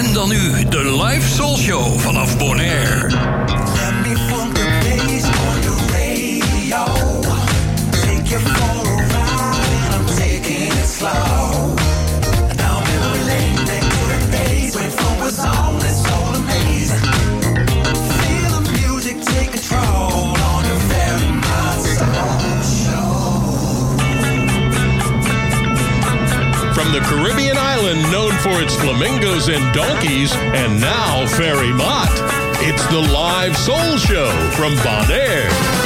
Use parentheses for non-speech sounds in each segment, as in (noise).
En dan nu de live Soul Show vanaf Bonaire. Its flamingos and donkeys, and now Ferry Mott. It's the live soul show from Bonaire. Do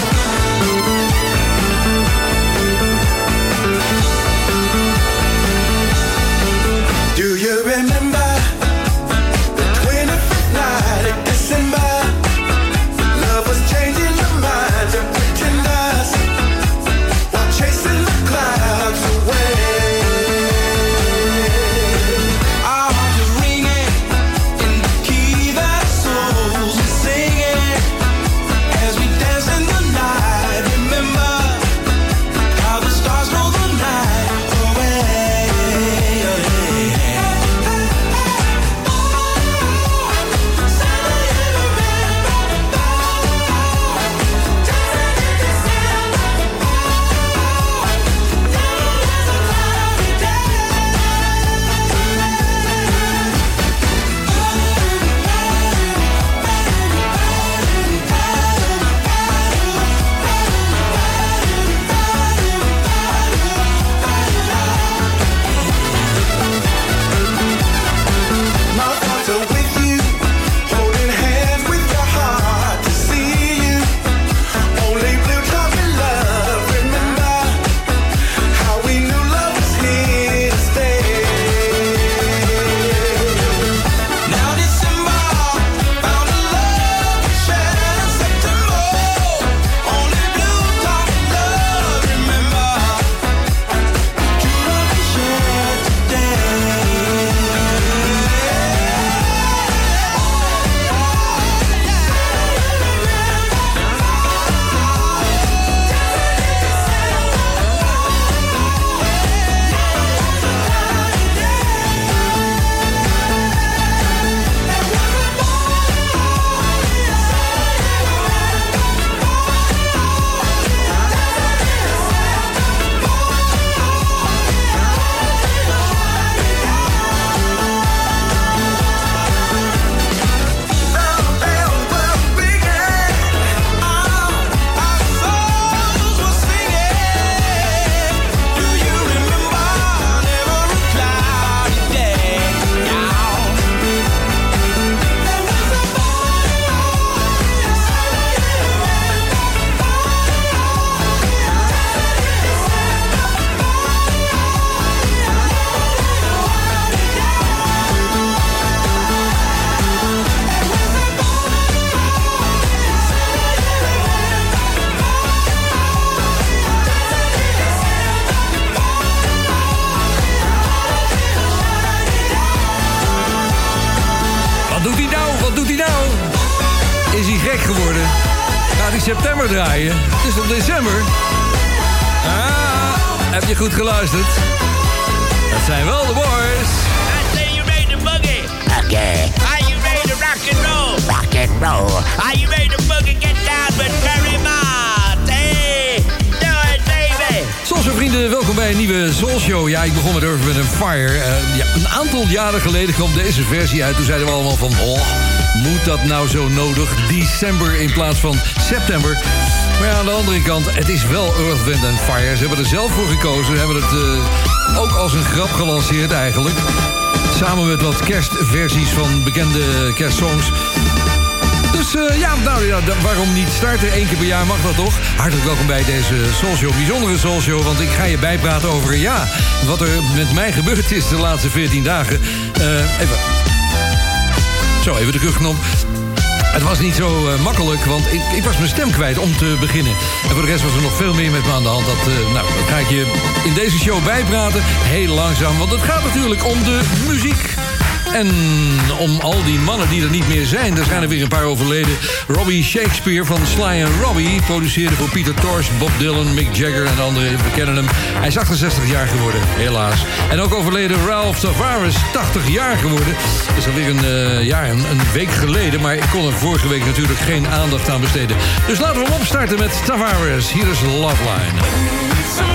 roll. Are you ready to boogie? Get down with Perry Mott. Hey, do it, baby. Zoals vrienden, welkom bij een nieuwe Soul Show. Ja, ik begon met Earth, Wind Fire. Eh, ja, een aantal jaren geleden kwam deze versie uit. Toen zeiden we allemaal van... Oh, moet dat nou zo nodig? December in plaats van september. Maar ja, aan de andere kant, het is wel Earth, Wind Fire. Ze hebben er zelf voor gekozen. Ze hebben het eh, ook als een grap gelanceerd eigenlijk. Samen met wat kerstversies van bekende kerstsongs. Dus eh, ja, nou ja, waarom niet starten? Eén keer per jaar mag dat toch? Hartelijk welkom bij deze Soul Show, bijzondere Soul Show. Want ik ga je bijpraten over, ja, wat er met mij gebeurd is de laatste 14 dagen. Eh, even. Zo, even de rugknop. Het was niet zo eh, makkelijk, want ik, ik was mijn stem kwijt om te beginnen. En voor de rest was er nog veel meer met me aan de hand. Dat, nou, dat ga ik je in deze show bijpraten. Heel langzaam, want het gaat natuurlijk om de muziek. En om al die mannen die er niet meer zijn, er zijn er weer een paar overleden. Robbie Shakespeare van Sly Robbie produceerde voor Peter Tosh, Bob Dylan, Mick Jagger en anderen. We kennen hem. Hij is 68 jaar geworden, helaas. En ook overleden Ralph Tavares, 80 jaar geworden. Dat is alweer een, uh, ja, een week geleden, maar ik kon er vorige week natuurlijk geen aandacht aan besteden. Dus laten we hem opstarten met Tavares. Hier is Love Line.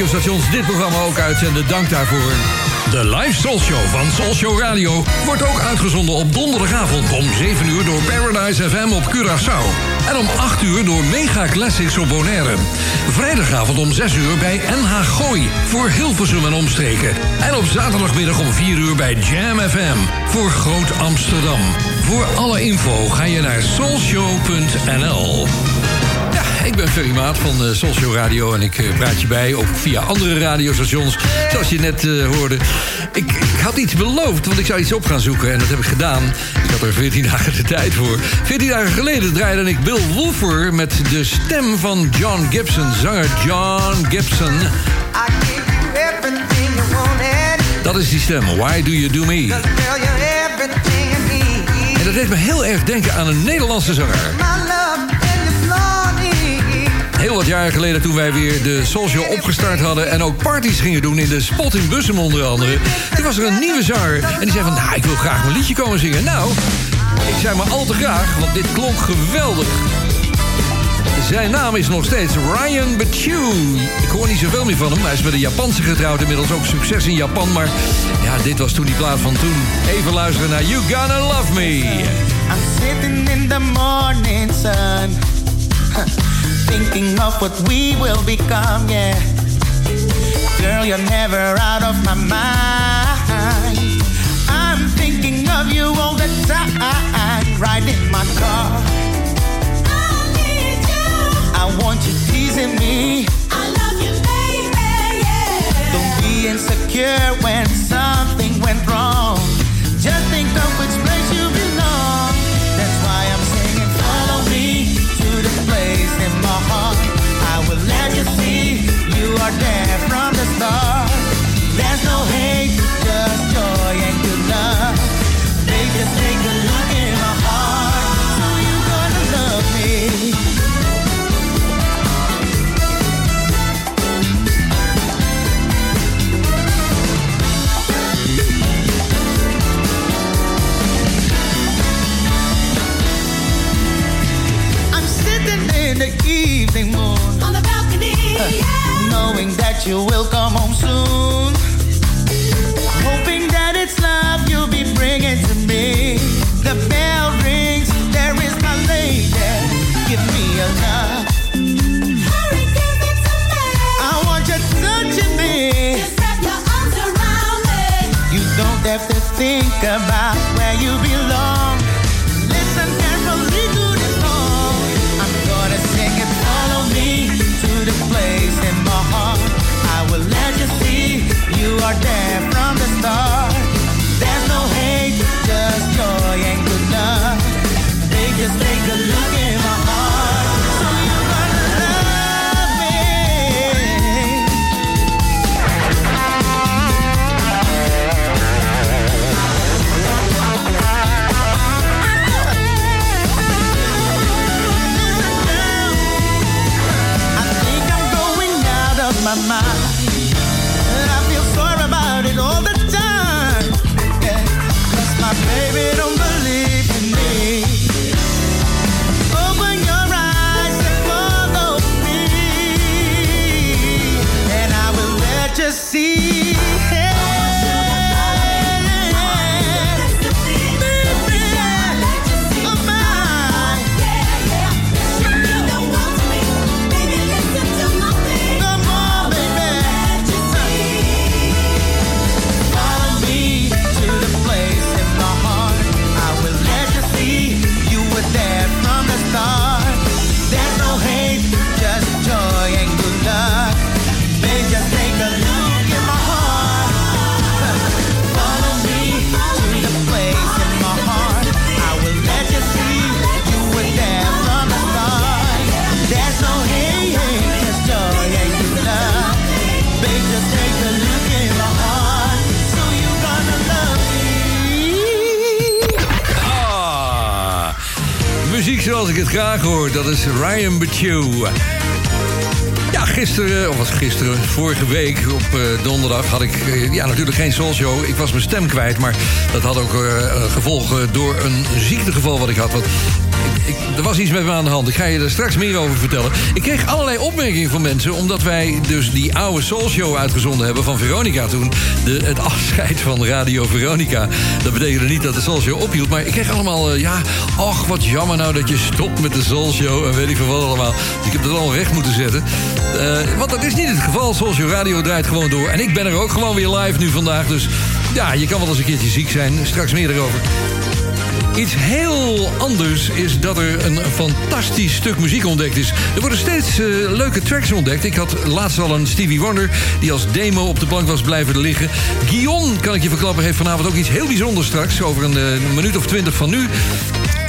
Radiostations dit programma ook uitzenden. Dank daarvoor. De live Soul Show van Soul Show Radio wordt ook uitgezonden op donderdagavond om 7 uur door Paradise FM op Curaçao. En om 8 uur door Mega Classics op Bonaire. Vrijdagavond om 6 uur bij NH Gooi voor Hilversum en omstreken. En op zaterdagmiddag om 4 uur bij Jam FM voor Groot Amsterdam. Voor alle info ga je naar soulshow.nl. Ik ben Ferry Maat van uh, Soulshow Radio en ik eh, praat je bij, ook via andere radiostations, zoals je net eh, hoorde. Ik, ik had iets beloofd, want ik zou iets op gaan zoeken en dat heb ik gedaan. Ik had er 14 (laughs) dagen de tijd voor. 14 dagen geleden draaide ik Bill Wolfer met de stem van John Gibson, zanger John Gibson. I give you everything you wanted. Dat is die stem, Why Do You Do Me? En dat deed me heel erg denken aan een Nederlandse zanger. Heel wat jaren geleden toen wij weer de Show opgestart hadden... en ook parties gingen doen in de spot in Bussum onder andere... toen was er een nieuwe zanger en die zei van... nou, ik wil graag een liedje komen zingen. Nou, ik zei maar al te graag, want dit klonk geweldig. Zijn naam is nog steeds Ryan Bachew. Ik hoor niet zoveel meer van hem. Hij is met een Japanse getrouwd. Inmiddels ook succes in Japan. Maar ja, dit was toen die plaat van toen. Even luisteren naar You Gonna Love Me. I'm sitting in the morning sun, (laughs) thinking of what we will become, yeah. Girl, you're never out of my mind. I'm thinking of you all the time, riding my car. I want you teasing me. I love you, baby. Don't be insecure when something went wrong. From the start. There's no hate, knowing that you will come home soon. Hoping that it's love you'll be bringing to me. The bell rings, there is my lady. Give me a love. Hurry, give it to me. I want you touching me. Just wrap your arms around me. You don't have to think about where you belong. Zoals ik het graag hoor, dat is Ryan Bachew. Ja, gisteren, of was gisteren, vorige week op eh, donderdag had ik eh, ja, natuurlijk geen soul show. Ik was mijn stem kwijt, maar dat had ook eh, gevolgen door een ziektegeval wat ik had. Want er was iets met me aan de hand. Ik ga je er straks meer over vertellen. Ik kreeg allerlei opmerkingen van mensen... omdat wij dus die oude Soul Show uitgezonden hebben van Veronica toen. De, het (laughs) afscheid van Radio Veronica. Dat betekende niet dat de Soul Show ophield. Maar ik kreeg allemaal... eh, ja, ach, wat jammer nou dat je stopt met de Soul Show... en weet ik veel wat allemaal. Dus ik heb dat al recht moeten zetten. Eh, want dat is niet het geval. Soul Show Radio draait gewoon door. En ik ben er ook gewoon weer live nu vandaag. Dus ja, je kan wel eens een keertje ziek zijn. Straks meer erover. Iets heel anders is dat er een fantastisch stuk muziek ontdekt is. Er worden steeds eh, leuke tracks ontdekt. Ik had laatst al een Stevie Wonder die als demo op de plank was blijven liggen. Guion, kan ik je verklappen, heeft vanavond ook iets heel bijzonders straks. Over een, eh, een minuut of twintig van nu.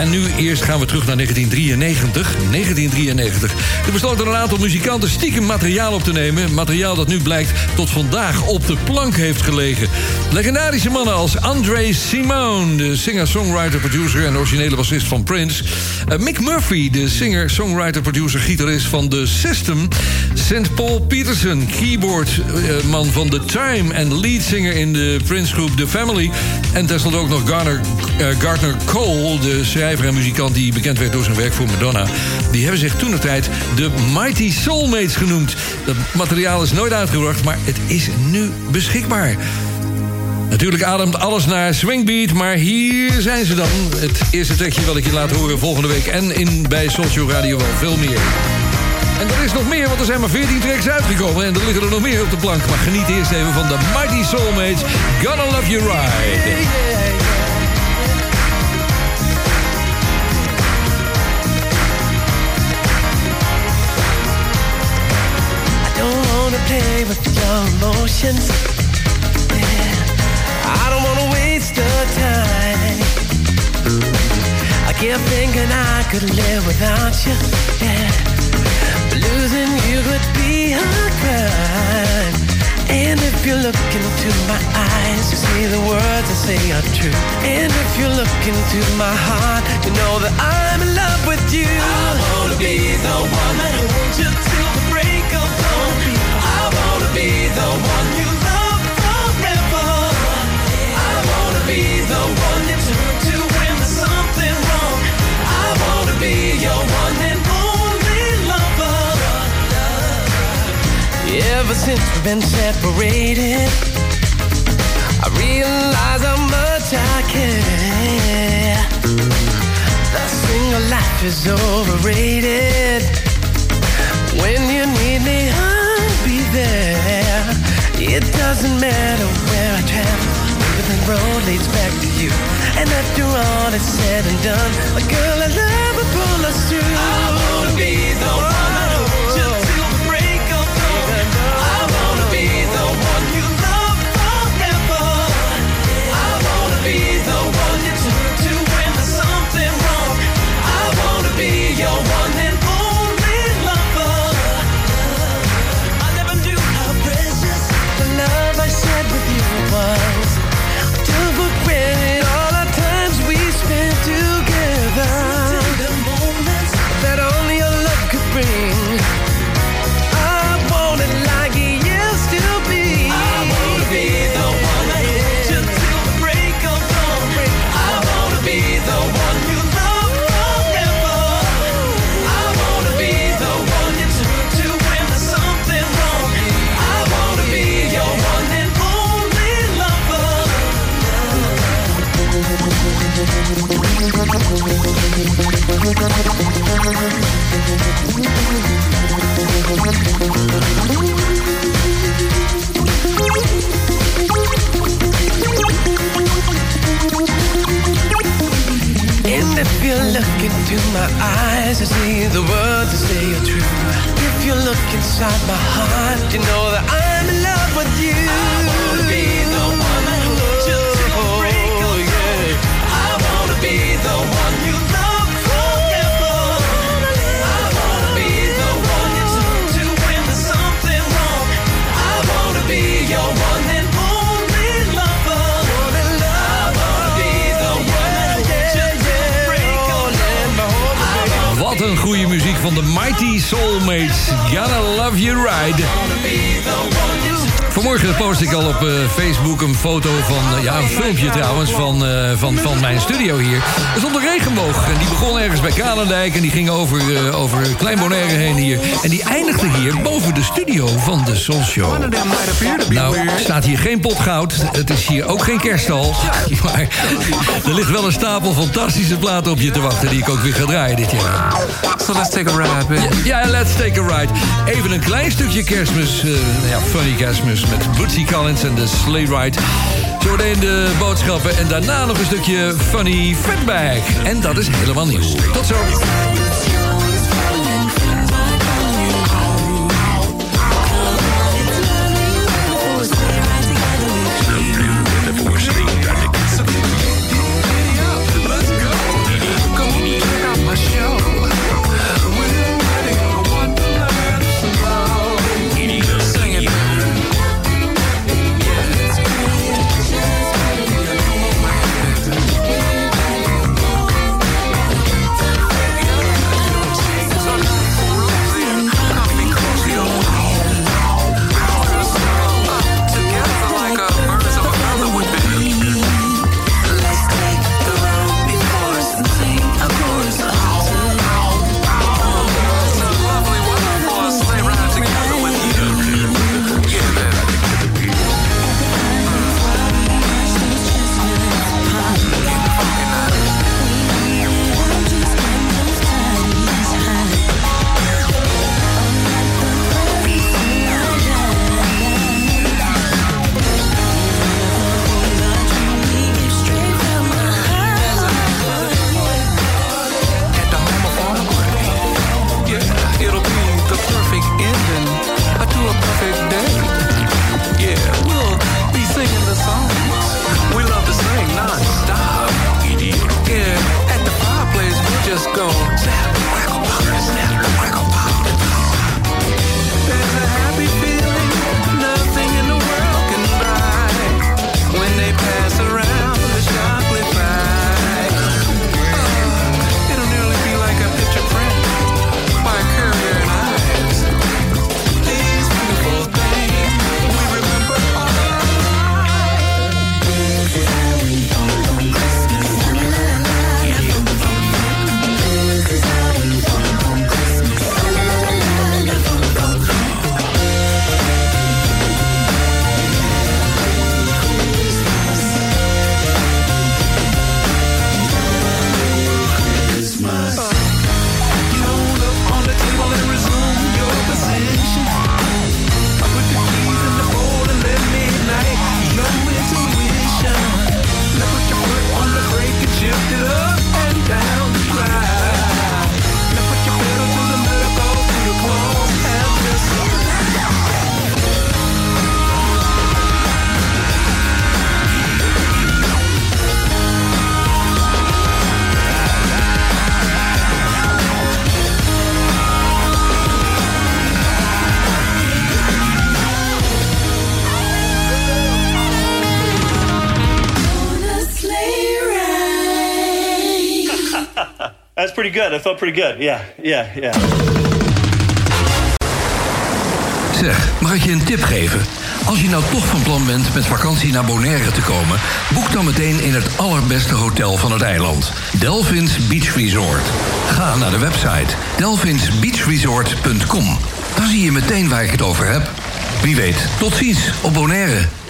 En nu eerst gaan we terug naar 1993. 1993. Er besloten een aantal muzikanten stiekem materiaal op te nemen. Materiaal dat nu blijkt tot vandaag op de plank heeft gelegen. Legendarische mannen als André Simone, de singer, songwriter, producer en originele bassist van Prince. Eh, Mick Murphy, de singer, songwriter, producer, gitarist van The System. St. Paul Peterson, keyboardman van The Time en leadzanger in de Prince groep The Family. En tenslotte ook nog Garner, eh, Gardner Cole, de schrijver en muzikant die bekend werd door zijn werk voor Madonna. Die hebben zich toen de tijd de Mighty Soulmates genoemd. Dat materiaal is nooit uitgebracht, maar het is nu beschikbaar. Natuurlijk ademt alles naar swingbeat, maar hier zijn ze dan. Het eerste trekje wat ik je laat horen volgende week. En in, bij Social Radio wel veel meer. En er is nog meer, want er zijn maar 14 tracks uitgekomen. En er liggen er nog meer op de plank. Maar geniet eerst even van de Mighty Soulmates. Gonna Love You Right. Play with your emotions. Yeah. I don't wanna waste the time. I keep thinking I could live without you. Yeah. But losing you would be a crime. And if you look into my eyes, you see the words I say are true. And if you look into my heart, you know that I'm in love with you. I wanna be the one that holds you till Ever since we've been separated, I realize how much I care. The single life is overrated. When you need me, be there. It doesn't matter where I travel, the road leads back to you. And after all is said and done, a girl I love will pull us through. I wanna be the one inside my heart, you know that I'm in love with you. Een goede muziek van de Mighty Soulmates. Gonna Love You Ride. Vanmorgen post ik al op eh, Facebook een foto van... eh, ja, een filmpje trouwens van, eh, van, van mijn studio hier. Er stond een regenboog en die begon ergens bij Kalendijk... en die ging over, over Klein Bonaire heen hier. En die eindigde hier boven de studio van de Soul Show. Nou, staat hier geen pot goud. Het is hier ook geen kerststal. (laughs) Maar er ligt wel een stapel fantastische platen op je te wachten... die ik ook weer ga draaien dit jaar. So let's take a ride. Ja, let's take a ride. Even een klein stukje kerstmis. eh, ja, funny kerstmis met Bootsy Collins en de Sleigh Ride. Zo meteen de boodschappen en daarna nog een stukje funny fatback. En dat is helemaal nieuw. Tot zo. Pretty good. I felt pretty good. Yeah, yeah, yeah. Zeg, mag ik je een tip geven? Als je nou toch van plan bent met vakantie naar Bonaire te komen... boek dan meteen in het allerbeste hotel van het eiland. Delphins Beach Resort. Ga naar de website delphinsbeachresort.com. Dan zie je meteen waar ik het over heb. Wie weet, tot ziens op Bonaire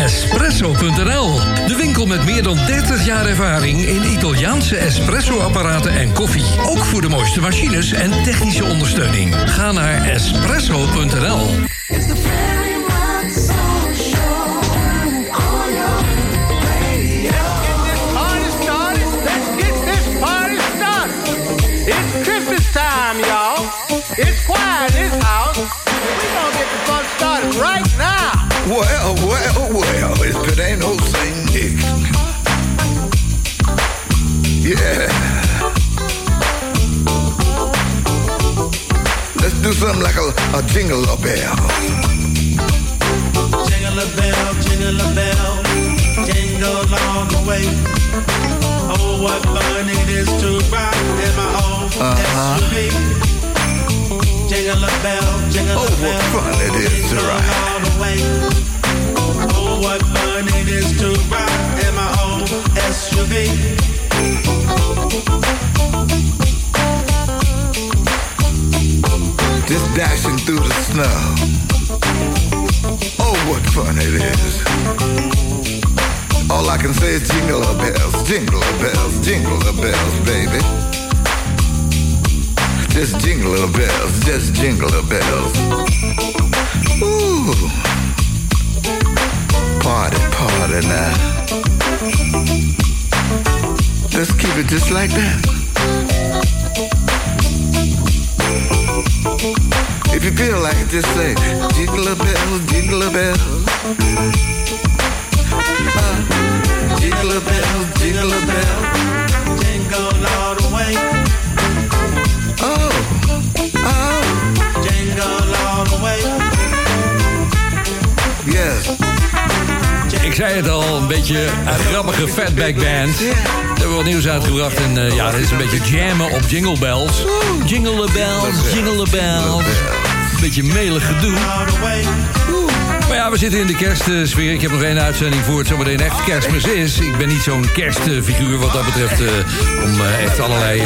Espresso.nl, de winkel met meer dan 30 jaar ervaring in Italiaanse espresso-apparaten en koffie. Ook voor de mooiste machines en technische ondersteuning. Ga naar espresso.nl. Well, well, well, if it ain't no Saint Nick. Yeah. Let's do something like a, a jingle a bell. Jingle a bell, jingle a bell, jingle all the way. Oh, what fun it is to ride in my own Uh-huh. SUV. Jingle a bell, jingle Oh, a what fun it is to ride. all the way. Oh, what fun it is to ride in my own SUV. Just dashing through the snow. Oh, what fun it is. All I can say is jingle a bells, jingle a bells, jingle a bells, baby. Just jingle a bells, just jingle a bells. Ooh. Party, party now. Let's keep it just like that. If you feel like it, just say jingle a bells, jingle a bells. Uh, jingle a bells, jingle a bells. Jingle all Ik zei het al, een beetje een grappige fatback band. We hebben wat nieuws uitgebracht en eh, ja, dit is een beetje jammen op Jingle Bells. Jingle bells, jingle bells. Een beetje melig gedoe. Maar ja, we zitten in de kerstsfeer. Ik heb nog één uitzending voor het zometeen echt kerstmis is. Ik ben niet zo'n kerstfiguur wat dat betreft... eh, om eh, echt allerlei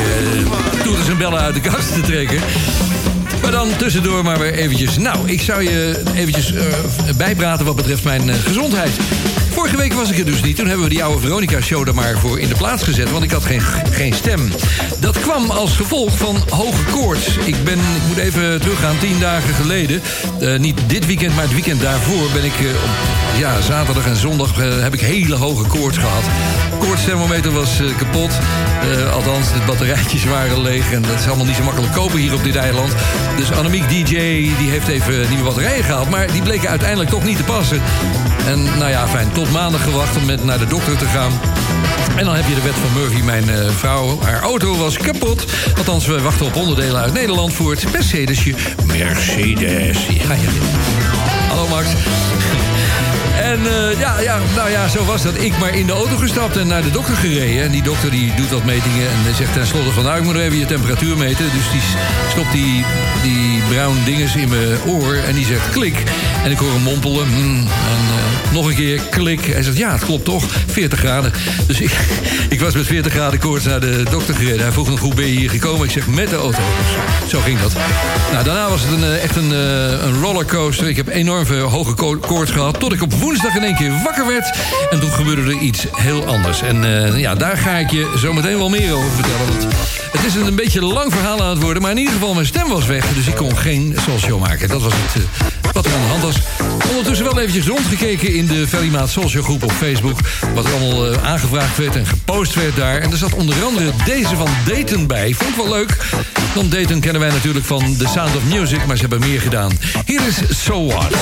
toeters en bellen uit de kast te trekken. Maar dan tussendoor maar weer eventjes. Nou, ik zou je eventjes eh, bijpraten wat betreft mijn gezondheid. Vorige week was ik er dus niet. Toen hebben we die oude Veronica-show er maar voor in de plaats gezet... want ik had geen, geen stem. Dat kwam als gevolg van hoge koorts. Ik ben, ik moet even teruggaan, tien dagen geleden... eh, niet dit weekend, maar het weekend daarvoor... ben ik eh, op ja, zaterdag en zondag eh, heb ik hele hoge koorts gehad. Koortsthermometer was eh, kapot. Eh, althans, de batterijtjes waren leeg. En dat is allemaal niet zo makkelijk kopen hier op dit eiland. Dus Annemiek DJ die heeft even nieuwe batterijen gehaald. Maar die bleken uiteindelijk toch niet te passen. En nou ja, fijn, tot maandag gewacht om met naar de dokter te gaan. En dan heb je de wet van Murphy. Mijn eh, vrouw, haar auto was kapot. Althans, we wachten op onderdelen uit Nederland voor het Mercedesje. Mercedes. Ja, ja. Hallo Max. En eh, ja, ja, nou ja, zo was dat. Ik maar in de auto gestapt en naar de dokter gereden. En die dokter die doet wat metingen en zegt tenslotte van... nou, ik moet even je temperatuur meten. Dus die stopt die, die bruin dinges in mijn oor en die zegt klik. En ik hoor hem mompelen. hmm, en eh, nog een keer klik. Hij zegt ja, het klopt toch, 40 graden. Dus ik, (laughs) ik was met 40 graden koorts naar de dokter gereden. Hij vroeg nog hoe ben je hier gekomen? Ik zeg met de auto. Dus zo ging dat. Nou, daarna was het een, eh, echt een, eh, een rollercoaster. Ik heb enorm hoge ko- koorts gehad. Tot ik op woensdag in één keer wakker werd. En toen gebeurde er iets heel anders. En eh, ja, daar ga ik je zo meteen wel meer over vertellen. Het is een, beetje lang verhaal aan het worden. Maar in ieder geval, mijn stem was weg. Dus ik kon geen Soul Show maken. Dat was het eh, wat er aan de hand was. Ondertussen wel eventjes rondgekeken in de Velimaat Show groep op Facebook. Wat er allemaal eh, aangevraagd werd en gepost werd daar. En er zat onder andere deze van Dayton bij. Vond ik wel leuk. Want Dayton kennen wij natuurlijk van The Sound of Music. Maar ze hebben meer gedaan. Hier is So What.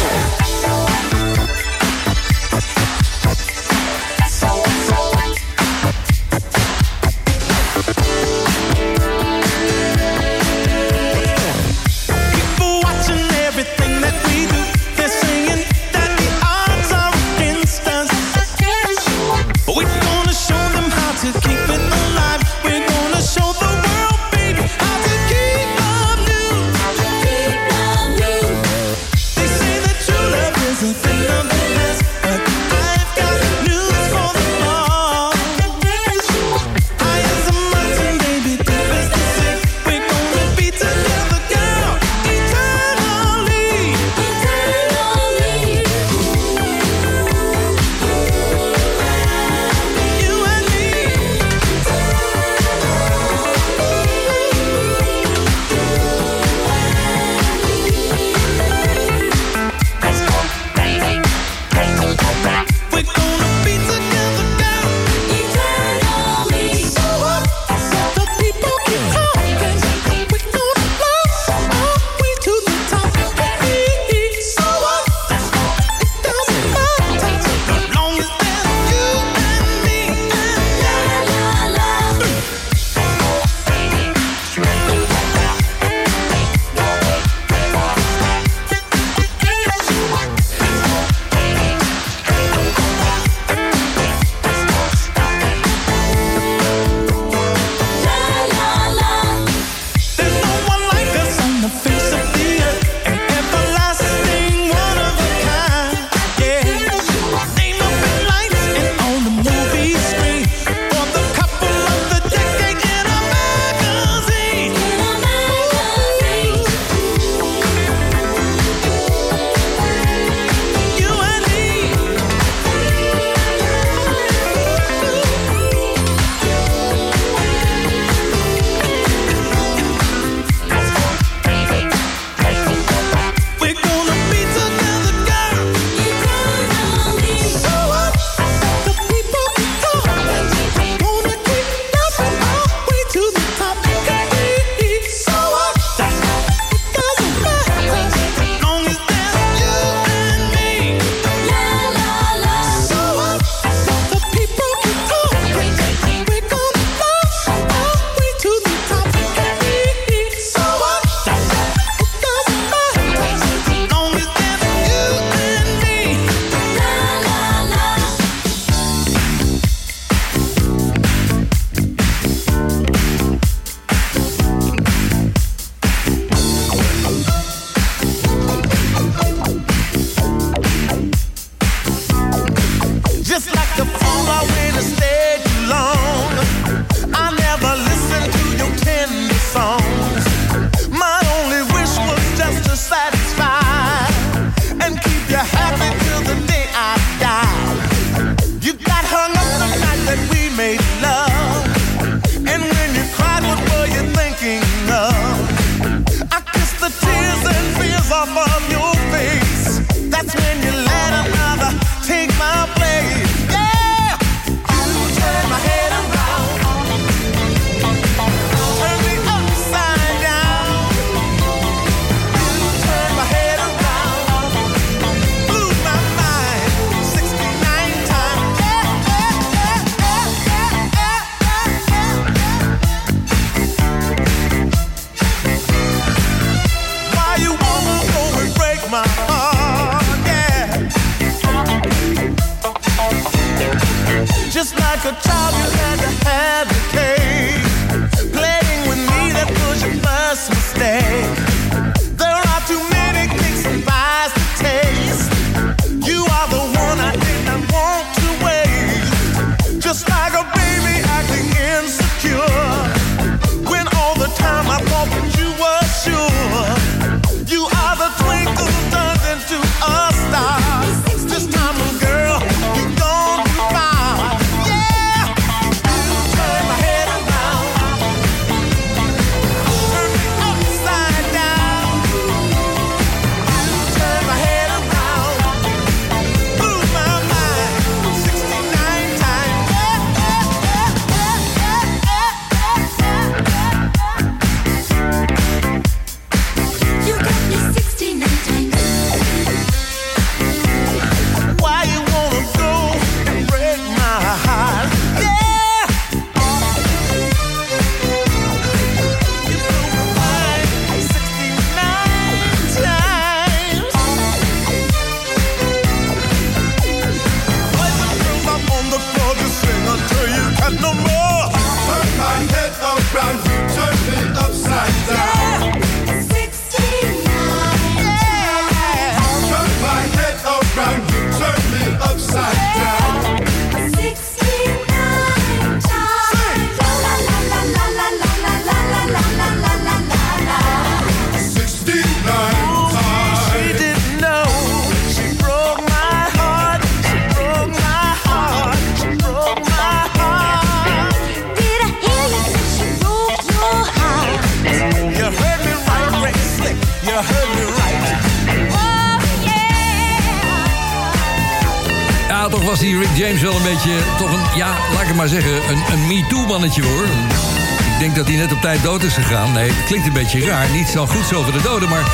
Klinkt een beetje raar. Niet zo goed over de doden, maar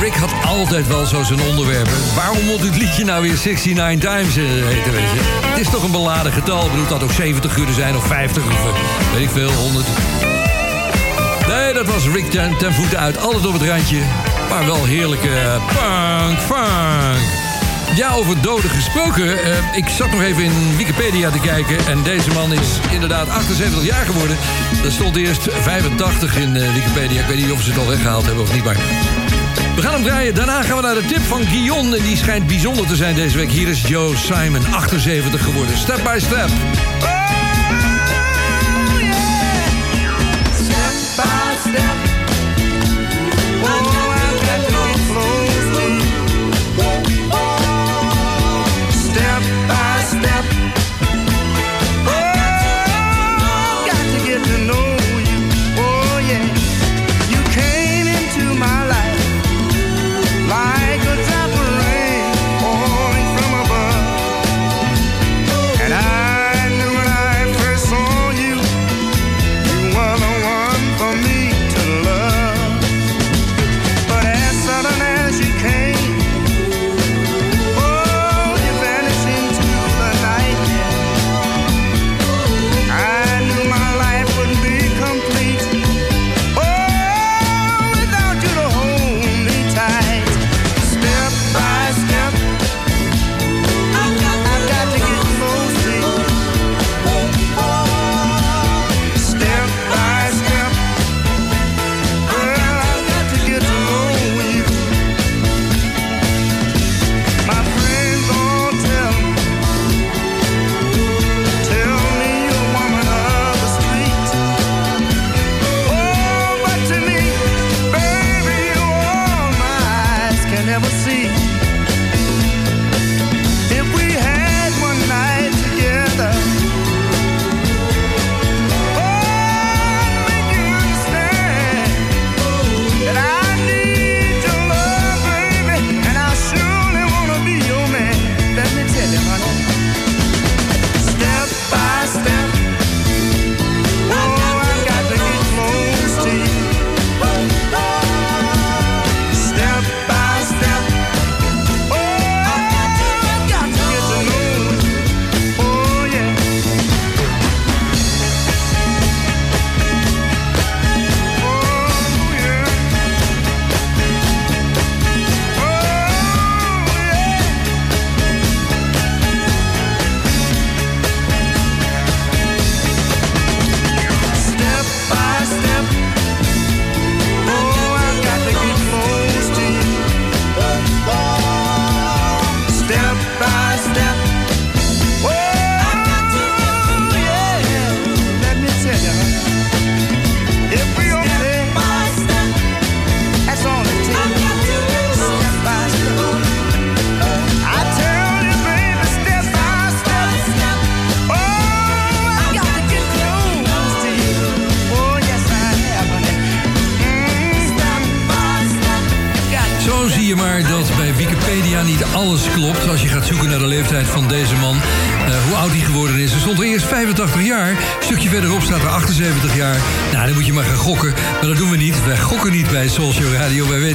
Rick had altijd wel zo zijn onderwerpen. Waarom moet dit liedje nou weer 69 times eh, heten, weet je? Het is toch een beladen getal. Ik bedoel, had ook 70 kunnen zijn of 50 of eh, weet ik veel, 100. Nee, dat was Rick ten, ten voeten uit. Alles op het randje. Maar wel heerlijke eh, punk, funk. Ja, over doden gesproken. eh, ik zat nog even in Wikipedia te kijken. En deze man is inderdaad 78 jaar geworden. Er stond eerst 85 in eh, Wikipedia. Ik weet niet of ze het al weggehaald hebben of niet, maar... We gaan hem draaien. Daarna gaan we naar de tip van Guillaume. En die schijnt bijzonder te zijn deze week. Hier is Joe Simon, 78 geworden. Step by. Step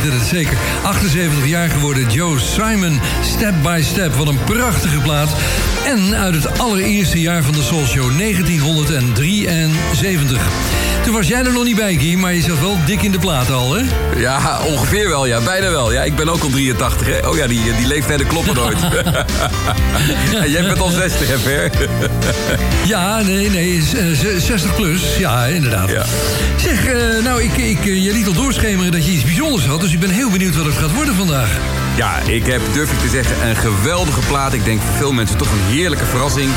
weten het zeker. 78 jaar geworden Joe Simon. Step by Step. Wat een prachtige plaat. En uit het allereerste jaar van de Soul Show, 1973. Toen was jij er nog niet bij, Guy, maar je zat wel dik in de plaat al, hè? Ja, ongeveer wel, ja. Bijna wel. Ja, ik ben ook al 83, hè. Oh ja, die, die leeftijden kloppen nooit. (laughs) Jij bent al 60, hè, Ver? Ja, nee, nee, z- eh, z- 60 plus. Ja, inderdaad. Zeg, eh, nou, ik, ik, eh, je liet al doorschemeren dat je iets bijzonders had... dus ik ben heel benieuwd wat het gaat worden vandaag. Ja, ik heb, durf ik te zeggen, een geweldige plaat. Ik denk voor veel mensen toch een heerlijke verrassing.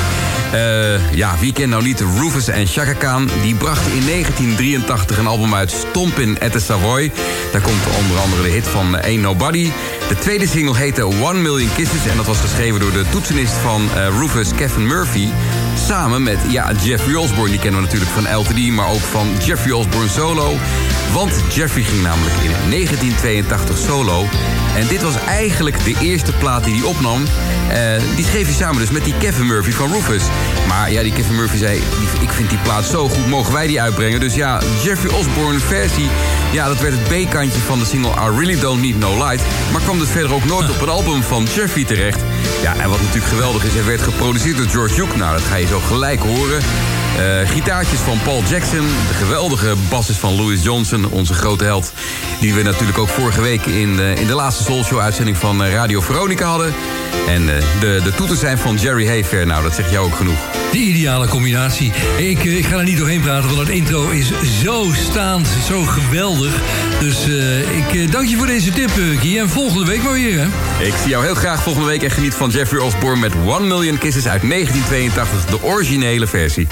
Eh, ja, wie kent nou niet Rufus en Chaka Khan? Die brachten in 1983 een album uit, Stompin' at the Savoy. Daar komt onder andere de hit van Ain't Nobody. De tweede single heette One Million Kisses... en dat was geschreven door de toetsenist van eh, Rufus, Kevin Murphy... Samen met ja, Jeffrey Osborne, die kennen we natuurlijk van LTD... maar ook van Jeffrey Osborne solo. Want Jeffrey ging namelijk in 1982 solo... En dit was eigenlijk de eerste plaat die hij opnam. Eh, die schreef hij samen dus met die Kevin Murphy van Rufus. Maar ja, die Kevin Murphy zei... ik vind die plaat zo goed, mogen wij die uitbrengen? Dus ja, Jeffrey Osborne versie... ja, dat werd het B-kantje van de single I Really Don't Need No Light... maar kwam dus verder ook nooit op een album van Jeffrey terecht. Ja, en wat natuurlijk geweldig is... hij werd geproduceerd door George Duke. Nou, dat ga je zo gelijk horen. Eh, gitaartjes van Paul Jackson. De geweldige basses van Louis Johnson, onze grote held. Die we natuurlijk ook vorige week in, eh, in de laatste Soul Show uitzending van eh, Radio Veronica hadden. En de, de toeters zijn van Jerry Hayfair. Nou, dat zegt jou ook genoeg. De ideale combinatie. Ik, ik ga er niet doorheen praten, want het intro is zo staand, zo geweldig. Dus ik dank je voor deze tip, Guy. En volgende week maar weer, hè? Ik zie jou heel graag volgende week en geniet van Jeffrey Osborne met One Million Kisses uit 1982. De originele versie.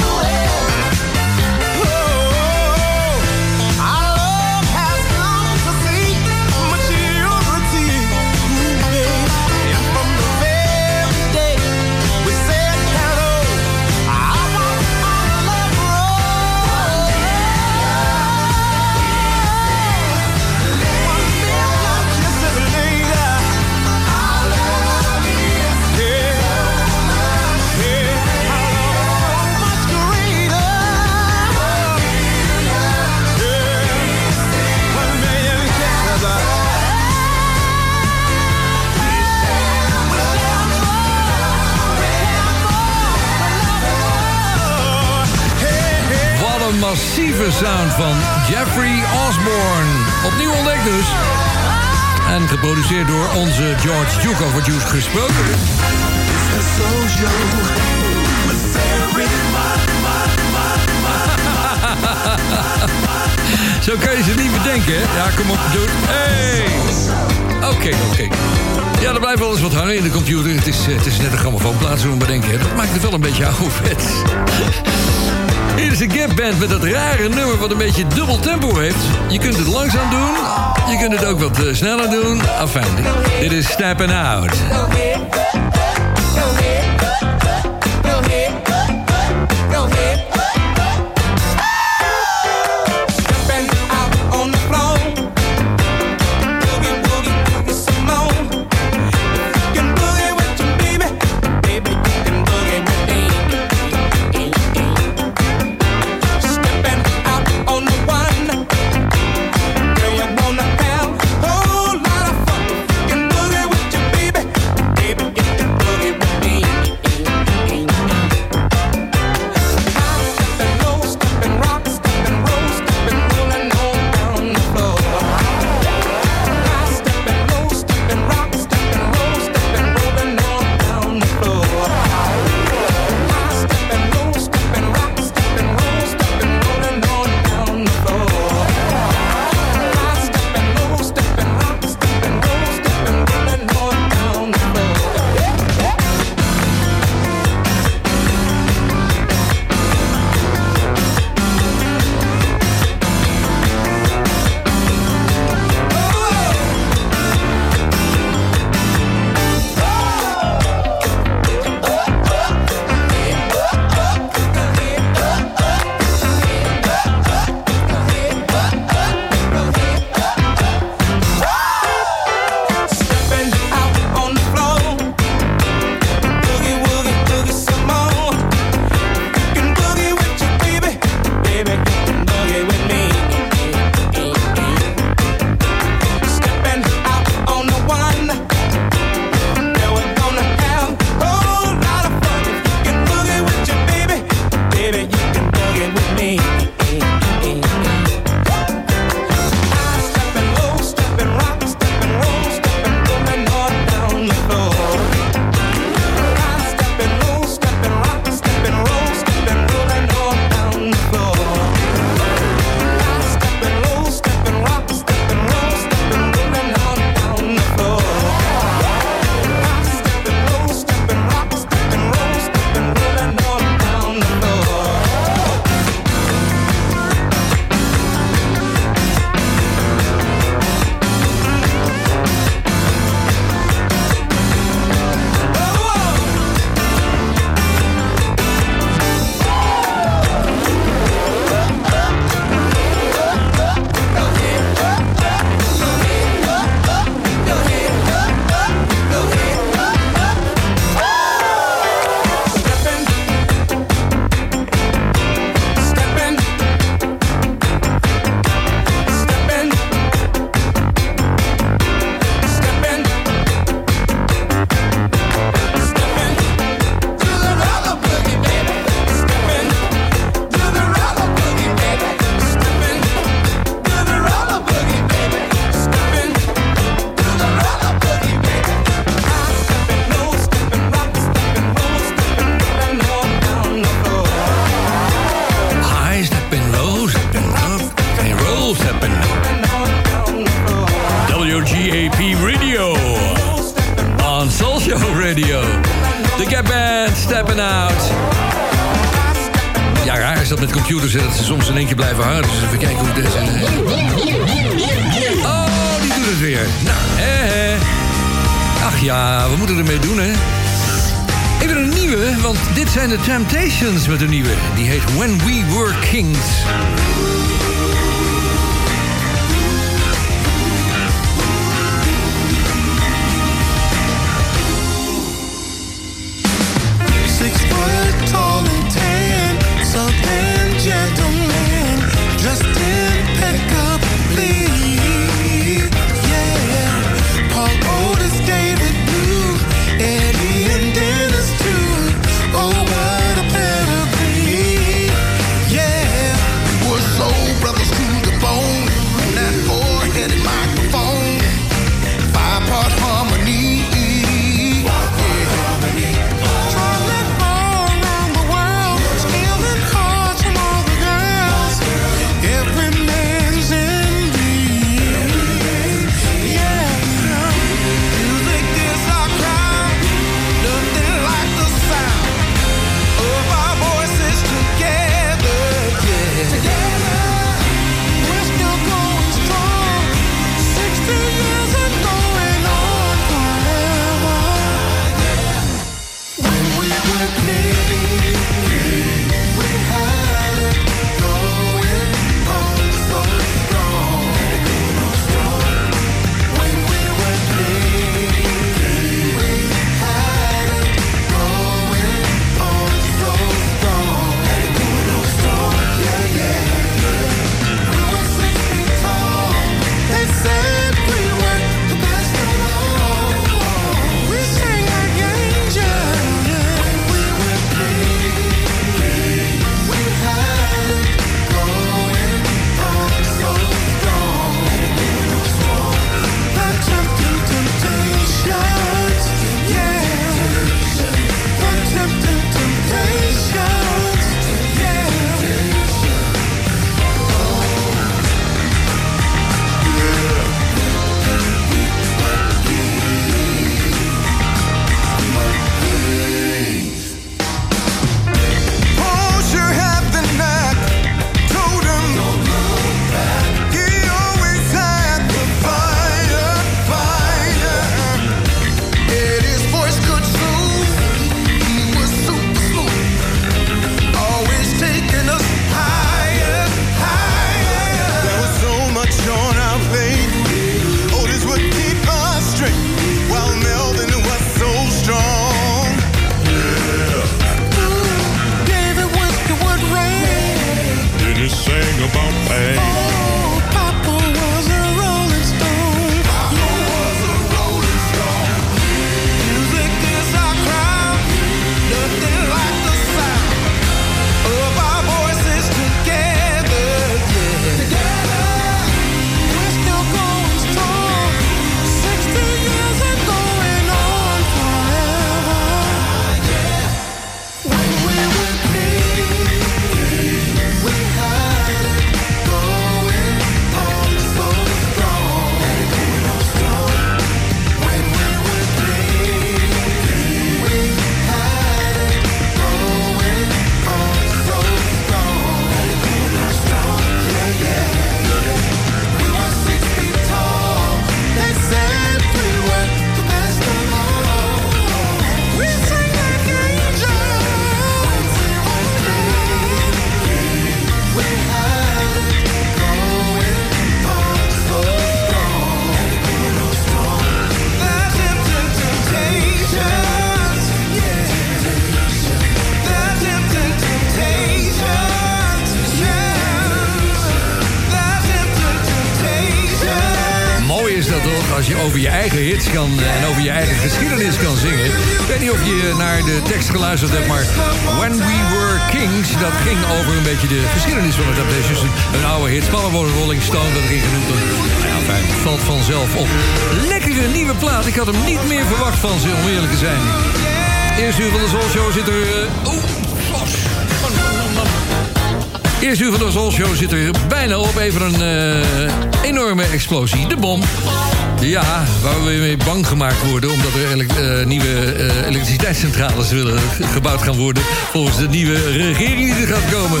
Elektriciteitscentrales willen ge- gebouwd gaan worden... volgens de nieuwe regering die er gaat komen.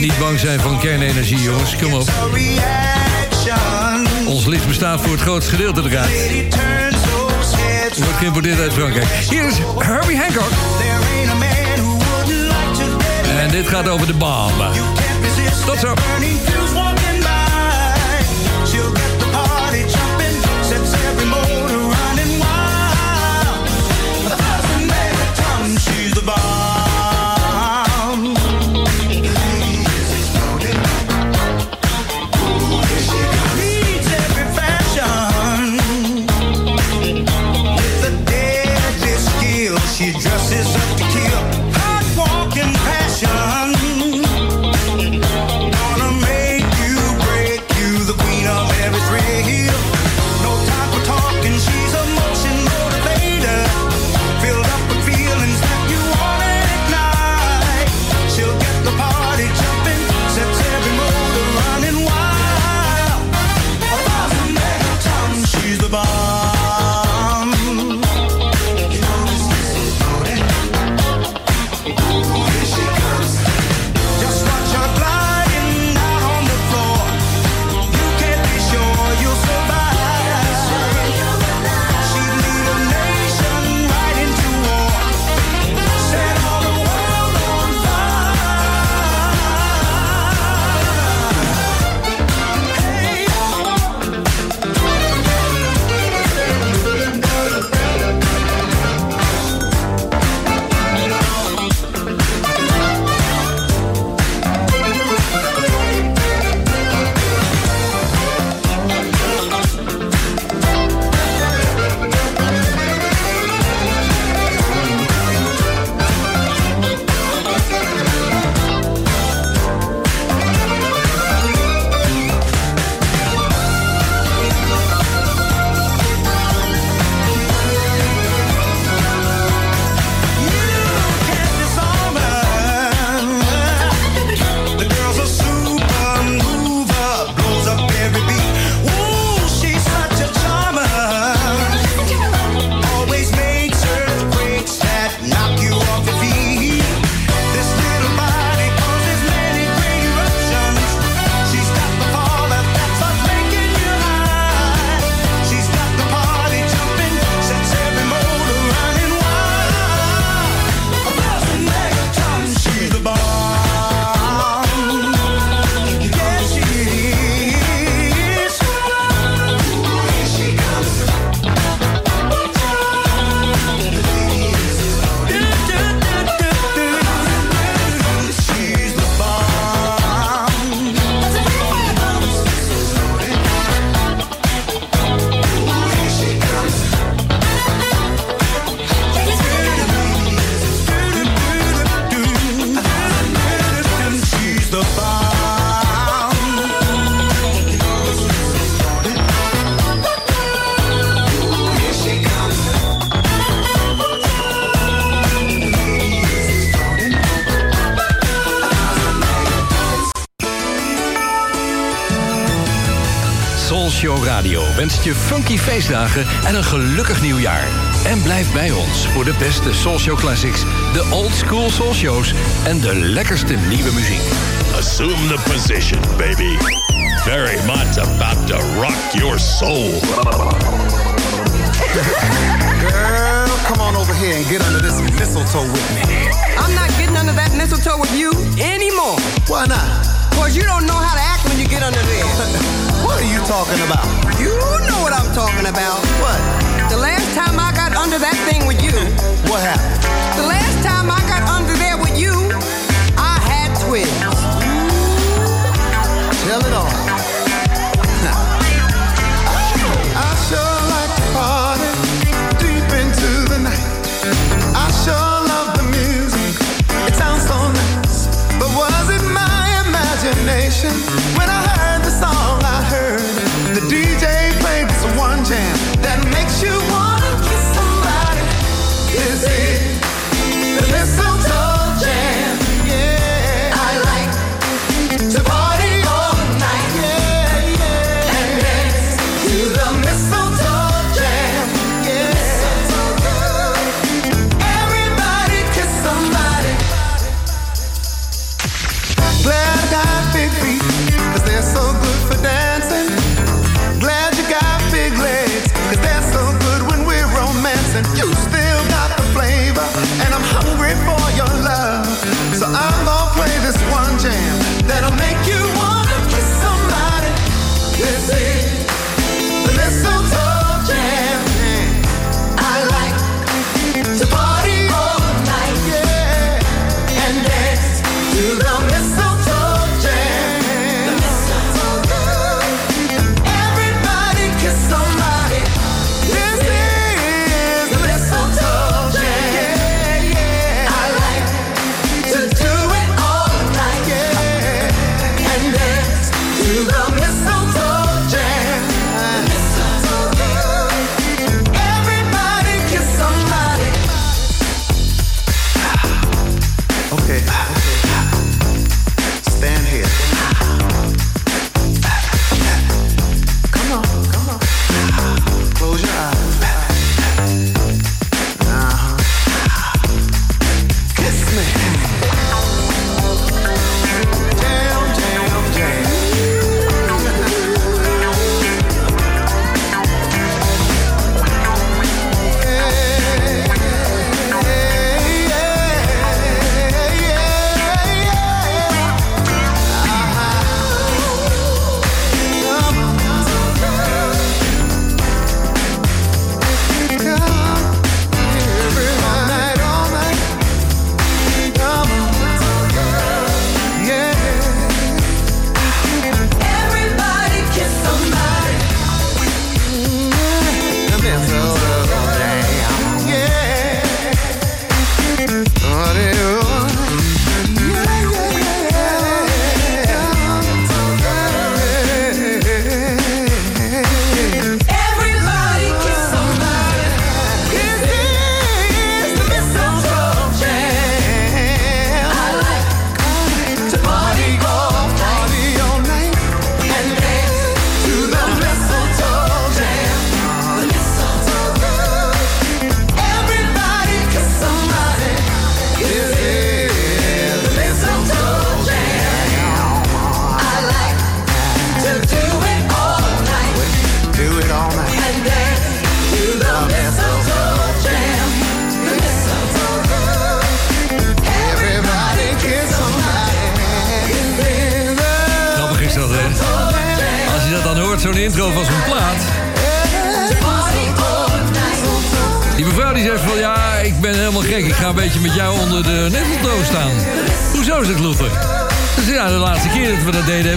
Niet bang zijn van kernenergie, jongens. Kom op. Ons licht bestaat voor het grootste gedeelte eruit. Wordt geïmporteerd uit Frankrijk. Hier is Herbie Hancock. En dit gaat over de bom. Tot zo. Soul Show Radio wenst je funky feestdagen en een gelukkig nieuwjaar. En blijf bij ons voor de beste Soul Show classics, de old school Soul Shows en de lekkerste nieuwe muziek. Assume the position, baby. Very much about to rock your soul. Girl, come on over here and get under this mistletoe with me. I'm not getting under that mistletoe with you anymore. Why not? Cause you don't know how to act when you get under there. (laughs) What are you talking about? You know what I'm talking about. What? The last time I got under that thing with you. What happened? The last time I got under there with you, I had twins. tell it all.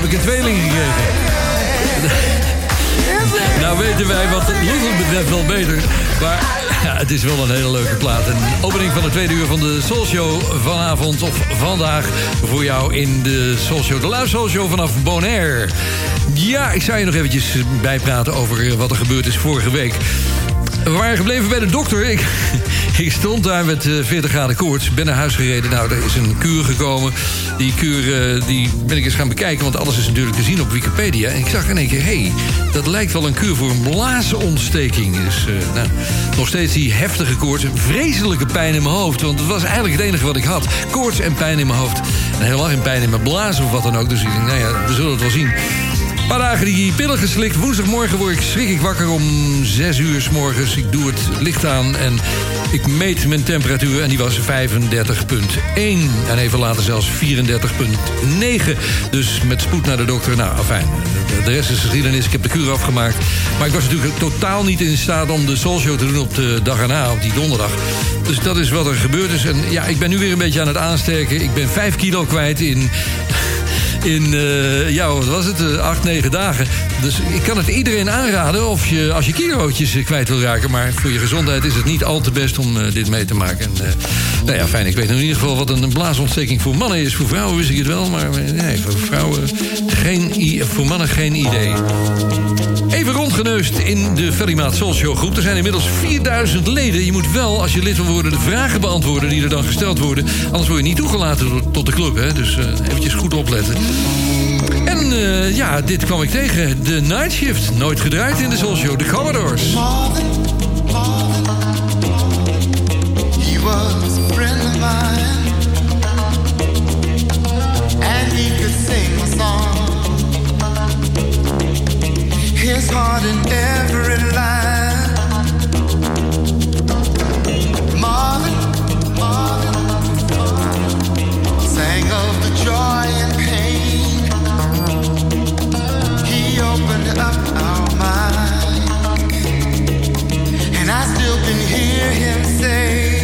Heb ik een tweeling gekregen. Nou weten wij wat Luther betreft wel beter. Maar ja, het is wel een hele leuke plaat. Een opening van de tweede uur van de Soul Show vanavond of vandaag voor jou in de Soul Show. De Live Soul Show vanaf Bonaire. Ja, ik zou je nog eventjes bijpraten over wat er gebeurd is vorige week. We waren gebleven bij de dokter. Ik, (laughs) ik stond daar met eh, 40 graden koorts. Ben naar huis gereden. Nou, er is een kuur gekomen. Die kuur eh, die ben ik eens gaan bekijken. Want alles is natuurlijk te zien op Wikipedia. En ik zag in één keer, hé, hey, dat lijkt wel een kuur voor een blaasontsteking. Dus nou, nog steeds die heftige koorts. Vreselijke pijn in mijn hoofd. Want het was eigenlijk het enige wat ik had. Koorts en pijn in mijn hoofd. En helemaal geen pijn in mijn blazen of wat dan ook. Dus ik denk, nou ja, we zullen het wel zien. Paar dagen die pillen geslikt. Woensdagmorgen word ik schrik ik wakker om 6 uur s morgens. Ik doe het licht aan en ik meet mijn temperatuur en die was 35,1. En even later zelfs 34,9. Dus met spoed naar de dokter. Nou, fijn. De rest is geschiedenis. Ik heb de kuur afgemaakt. Maar ik was natuurlijk totaal niet in staat om de Soul Show te doen op de dag erna, op die donderdag. Dus dat is wat er gebeurd is. En ja, ik ben nu weer een beetje aan het aansterken. Ik ben 5 kilo kwijt in in, eh, ja, wat was het, eh, acht, negen dagen. Dus ik kan het iedereen aanraden of je, als je kilootjes eh, kwijt wil raken. Maar voor je gezondheid is het niet al te best om eh, dit mee te maken. En, eh, nou ja, fijn. Ik weet in ieder geval wat een blaasontsteking voor mannen is. Voor vrouwen wist ik het wel, maar eh, nee, voor vrouwen geen, voor mannen geen idee. Even rondgeneust in de Ferrymaat Soul Show groep. Er zijn inmiddels 4000 leden. Je moet wel, als je lid wil worden, de vragen beantwoorden die er dan gesteld worden. Anders word je niet toegelaten tot- de club. Hè? Dus eh eventjes goed opletten. En eh, ja, dit kwam ik tegen. De Night Shift. Nooit gedraaid in de Soul. De Commodores. He was a friend of mine, and he could sing a song. His heart in every line. Marvin, Marvin, sang of the joy and. I still can hear him say.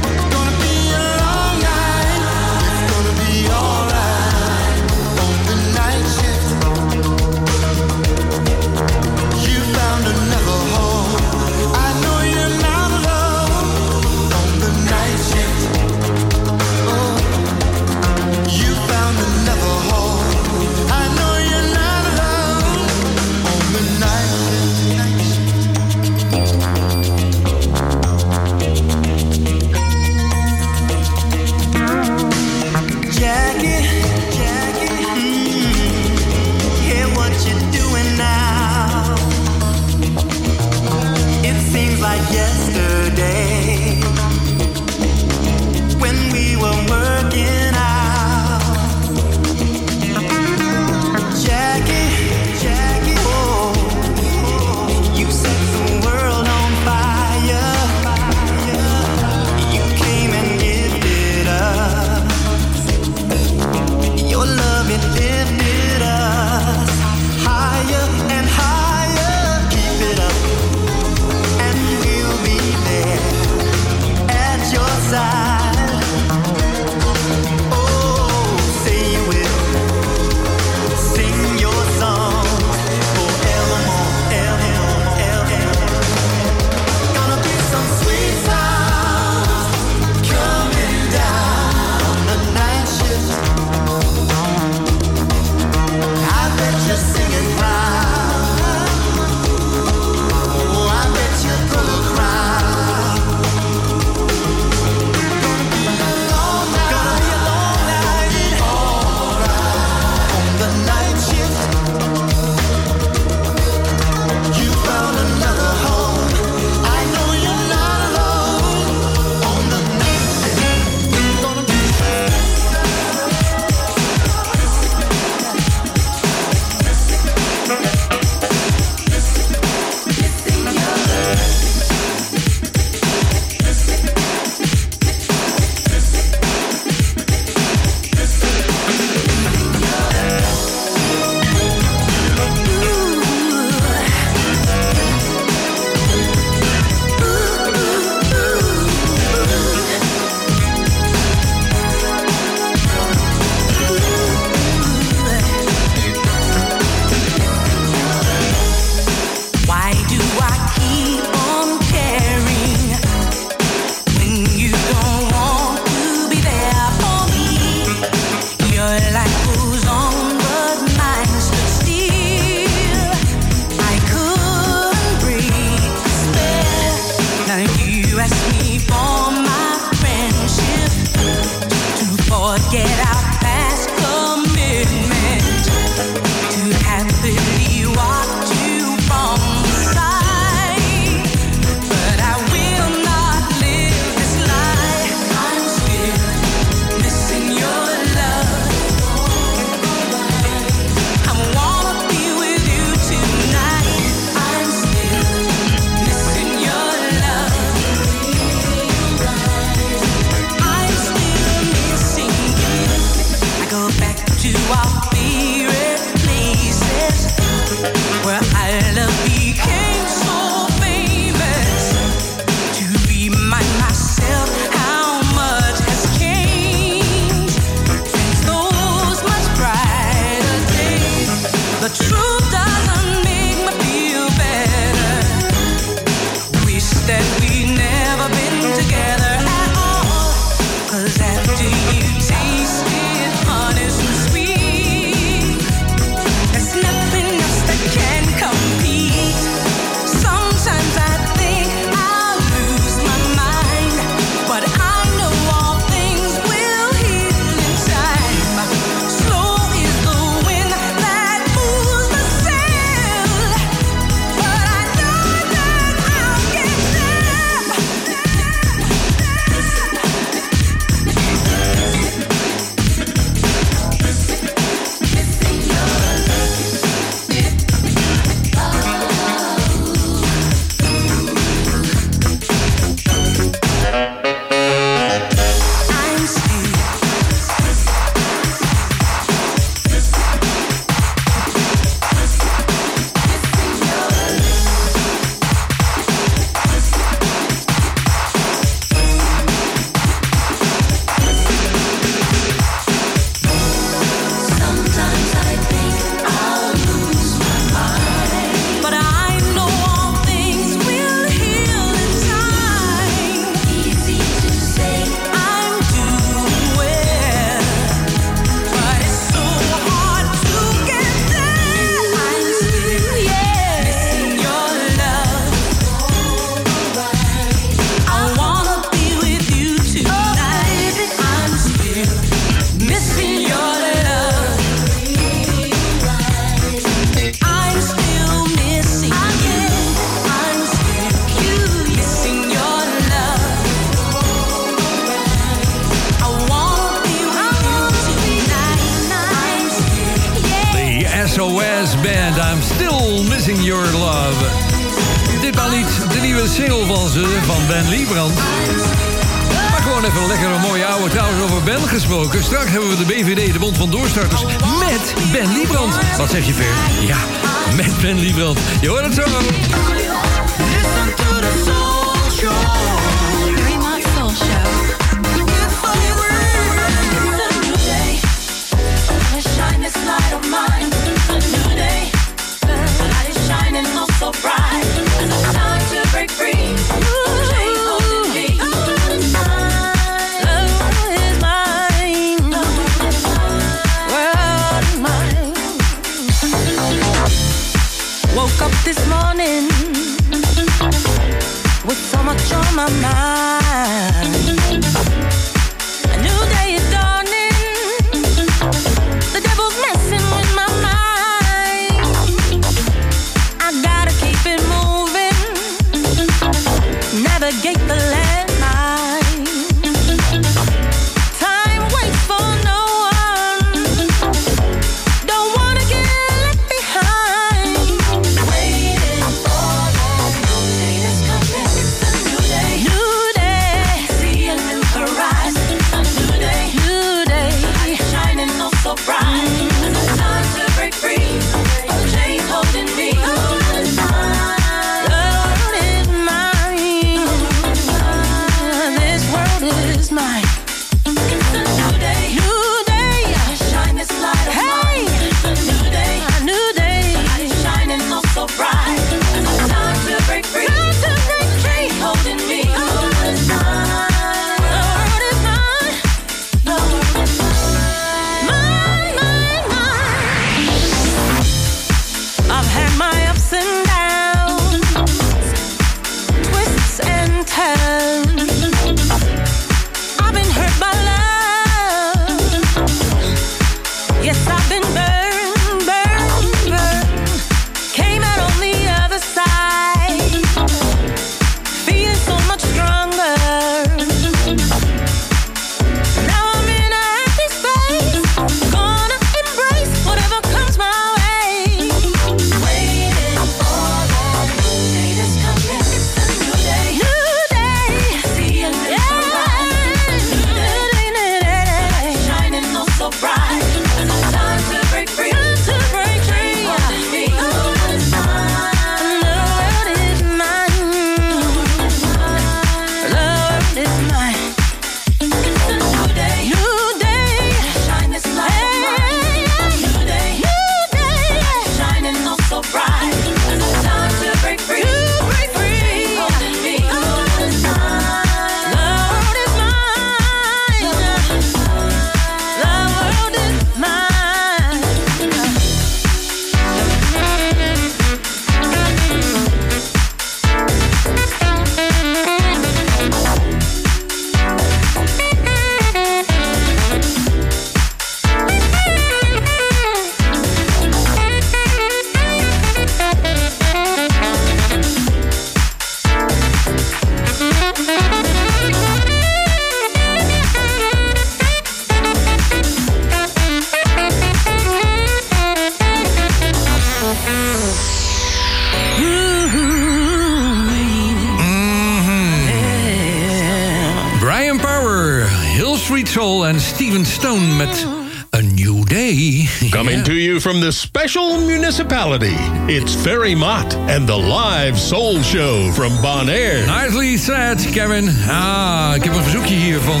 From the special municipality, it's Ferry Mott and the live soul show from Bonaire. Nicely said, Kevin. Ah, ik heb een verzoekje hier van...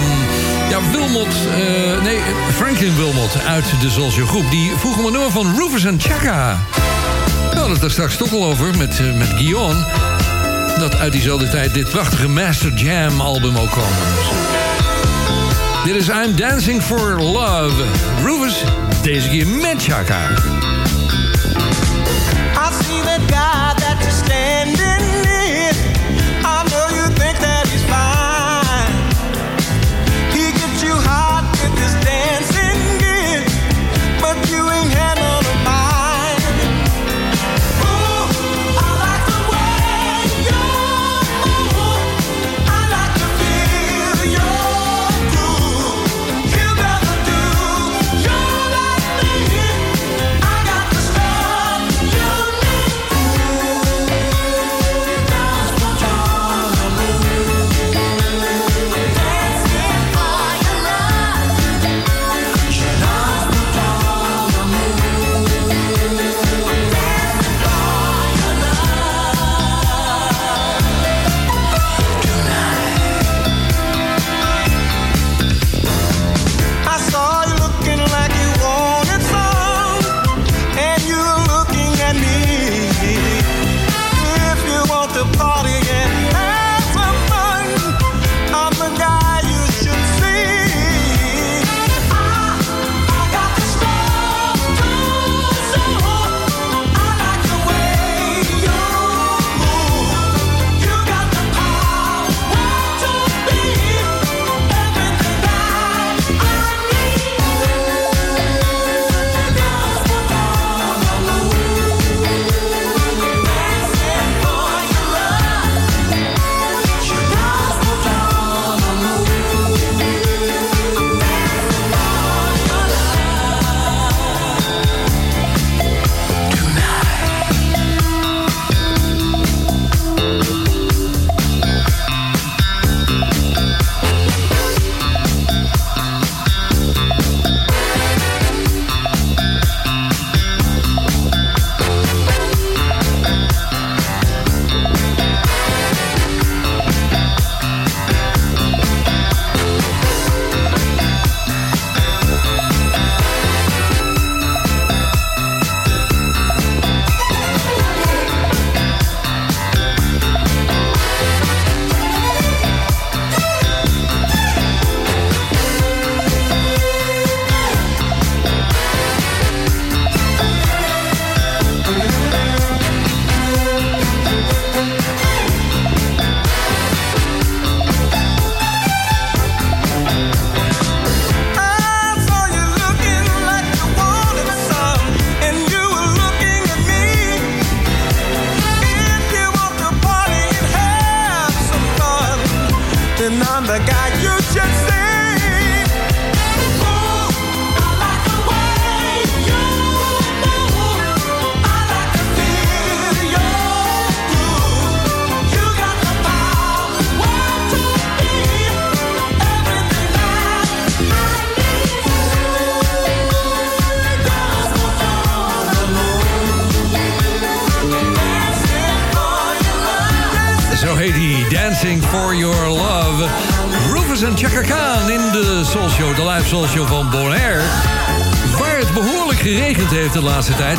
Ja, Wilmot... eh, nee, Franklin Wilmot uit de Soul groep. Die vroeg om een nummer van Rufus en Chaka. We hadden het er straks toch al over met, eh, met Guillaume. Dat uit diezelfde tijd dit prachtige Master Jam album ook kwam. Dit is I'm Dancing for Love. Rufus, deze keer met Chaka. I see that guy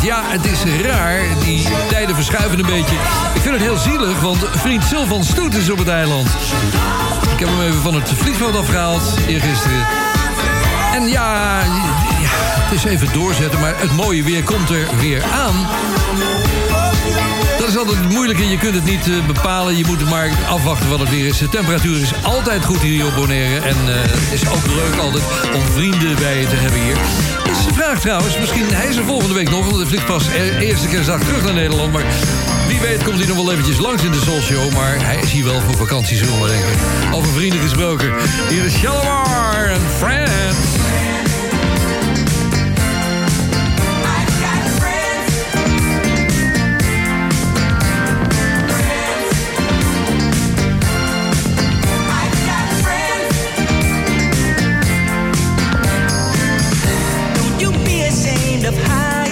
Ja, het is raar, die tijden verschuiven een beetje. Ik vind het heel zielig, want vriend Sylvan Stoet is op het eiland. Ik heb hem even van het vliegveld afgehaald, eergisteren. En ja, ja, het is even doorzetten, maar het mooie weer komt er weer aan. Dat is altijd het moeilijke. Je kunt het niet eh, bepalen. Je moet maar afwachten wat het weer is. De temperatuur is altijd goed hier op Bonaire. En eh, het is ook leuk altijd om vrienden bij je te hebben hier. Vraag trouwens. Misschien hij is er volgende week nog. Want hij vliegt pas e- eerste kerstdag terug naar Nederland. Maar wie weet komt hij nog wel eventjes langs in de Soul. Maar hij is hier wel voor vakantie, zullen we denken. Over vrienden gesproken. Hier is Shalimar en Friends. of high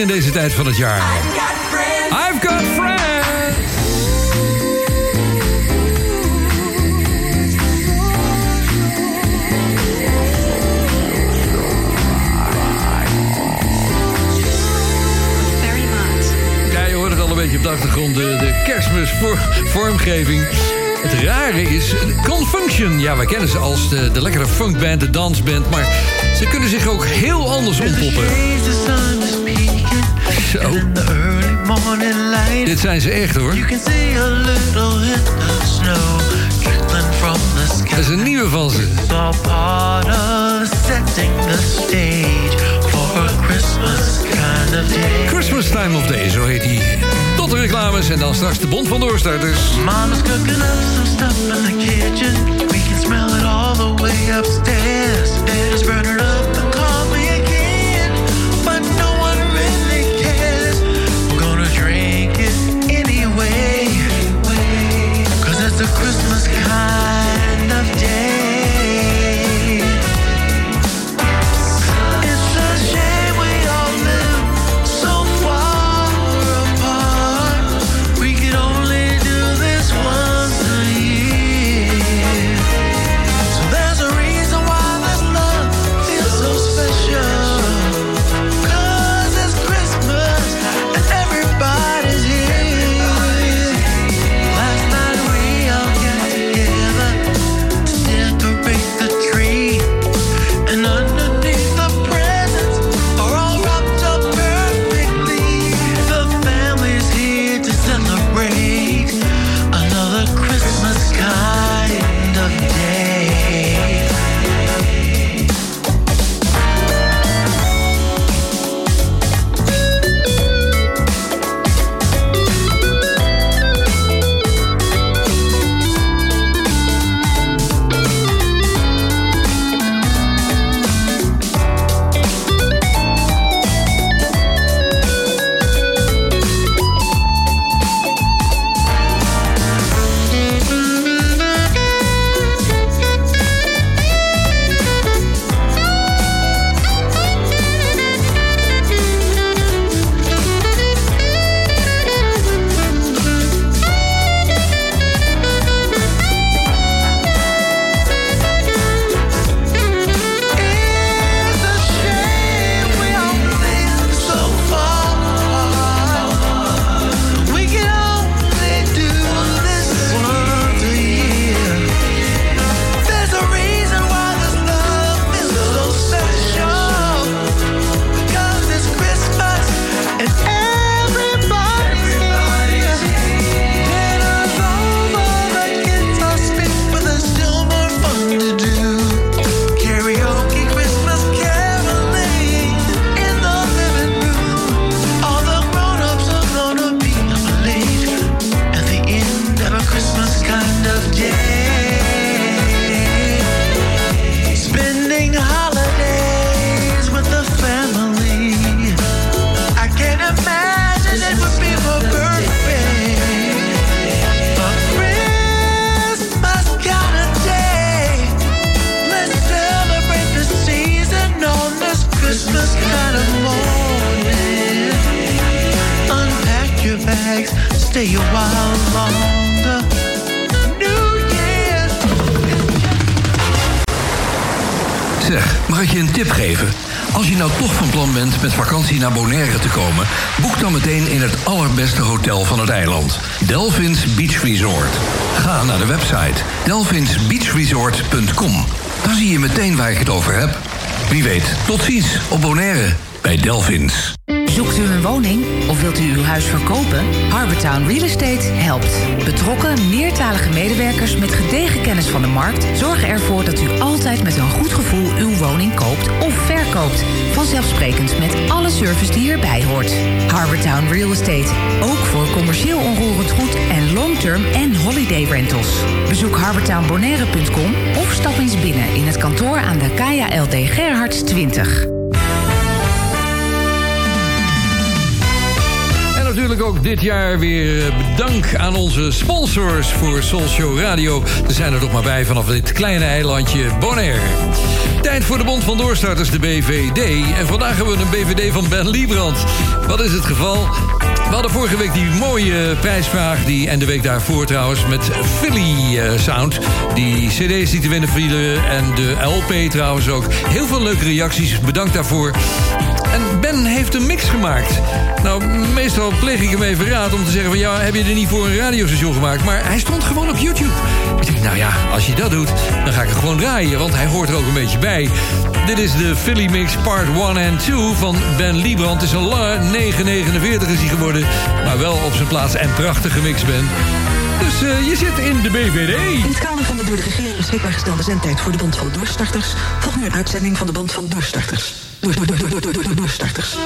in deze tijd van het jaar. I've got friends. I've got friends. Je hoort het al een beetje op de achtergrond. De, de kerstmisvormgeving. Het rare is, Confunction. Ja, wij kennen ze als de, de lekkere funkband, de dansband. Maar ze kunnen zich ook heel anders ontpoppen. Zo. Dit zijn ze echt hoor. Dat is een nieuwe van ze. Christmas Time of Day, zo heet hij. Tot de reclames en dan straks de Bond van Doorstarters. Mama's cooking up some stuff in the kitchen. We can smell it all the way upstairs. It is burning up tot ziens op Bonaire bij Delphins. Zoekt u een woning of wilt u uw huis verkopen? Harbortown Real Estate helpt. Betrokken, meertalige medewerkers met gedegen kennis van de markt zorgen ervoor dat u altijd met een goed gevoel uw woning koopt of verkoopt. Vanzelfsprekend met alle service die hierbij hoort. Harbortown Real Estate. Ook voor commercieel onroerend goed en long-term en holiday rentals. Bezoek harbortownbonaire.com of stap eens binnen in het kantoor aan de Kaya LD Gerhards 20. Natuurlijk ook dit jaar weer eh, bedank aan onze sponsors voor Soul Show Radio. Er zijn er toch maar bij vanaf dit kleine eilandje Bonaire. Tijd voor de Bond van Doorstarters, de BVD. En vandaag hebben we een BVD van Ben Liebrand. Wat is het geval? We hadden vorige week die mooie prijsvraag... Die, en de week daarvoor trouwens met Philly eh, Sound. Die cd's die te winnen vielen en de LP trouwens ook. Heel veel leuke reacties, bedankt daarvoor. En Ben heeft een mix gemaakt. Nou, meestal pleeg ik hem even raad om te zeggen van... ja, heb je er niet voor een radiostation gemaakt? Maar hij stond gewoon op YouTube. Ik denk, nou ja, als je dat doet, dan ga ik het gewoon draaien... want hij hoort er ook een beetje bij. Dit is de Philly Mix Part 1 en 2 van Ben Liebrand. Het is een lange 949 is hij geworden... maar wel op zijn plaats en prachtige mix, Ben. Dus eh, je zit in de BVD. In het kader van de door de regering beschikbaar gestelde zendtijd voor de Bond van Doorstarters... volgt nu een uitzending van de Bond van Doorstarters. Door, door, door, door, door, door, door, doorstarters.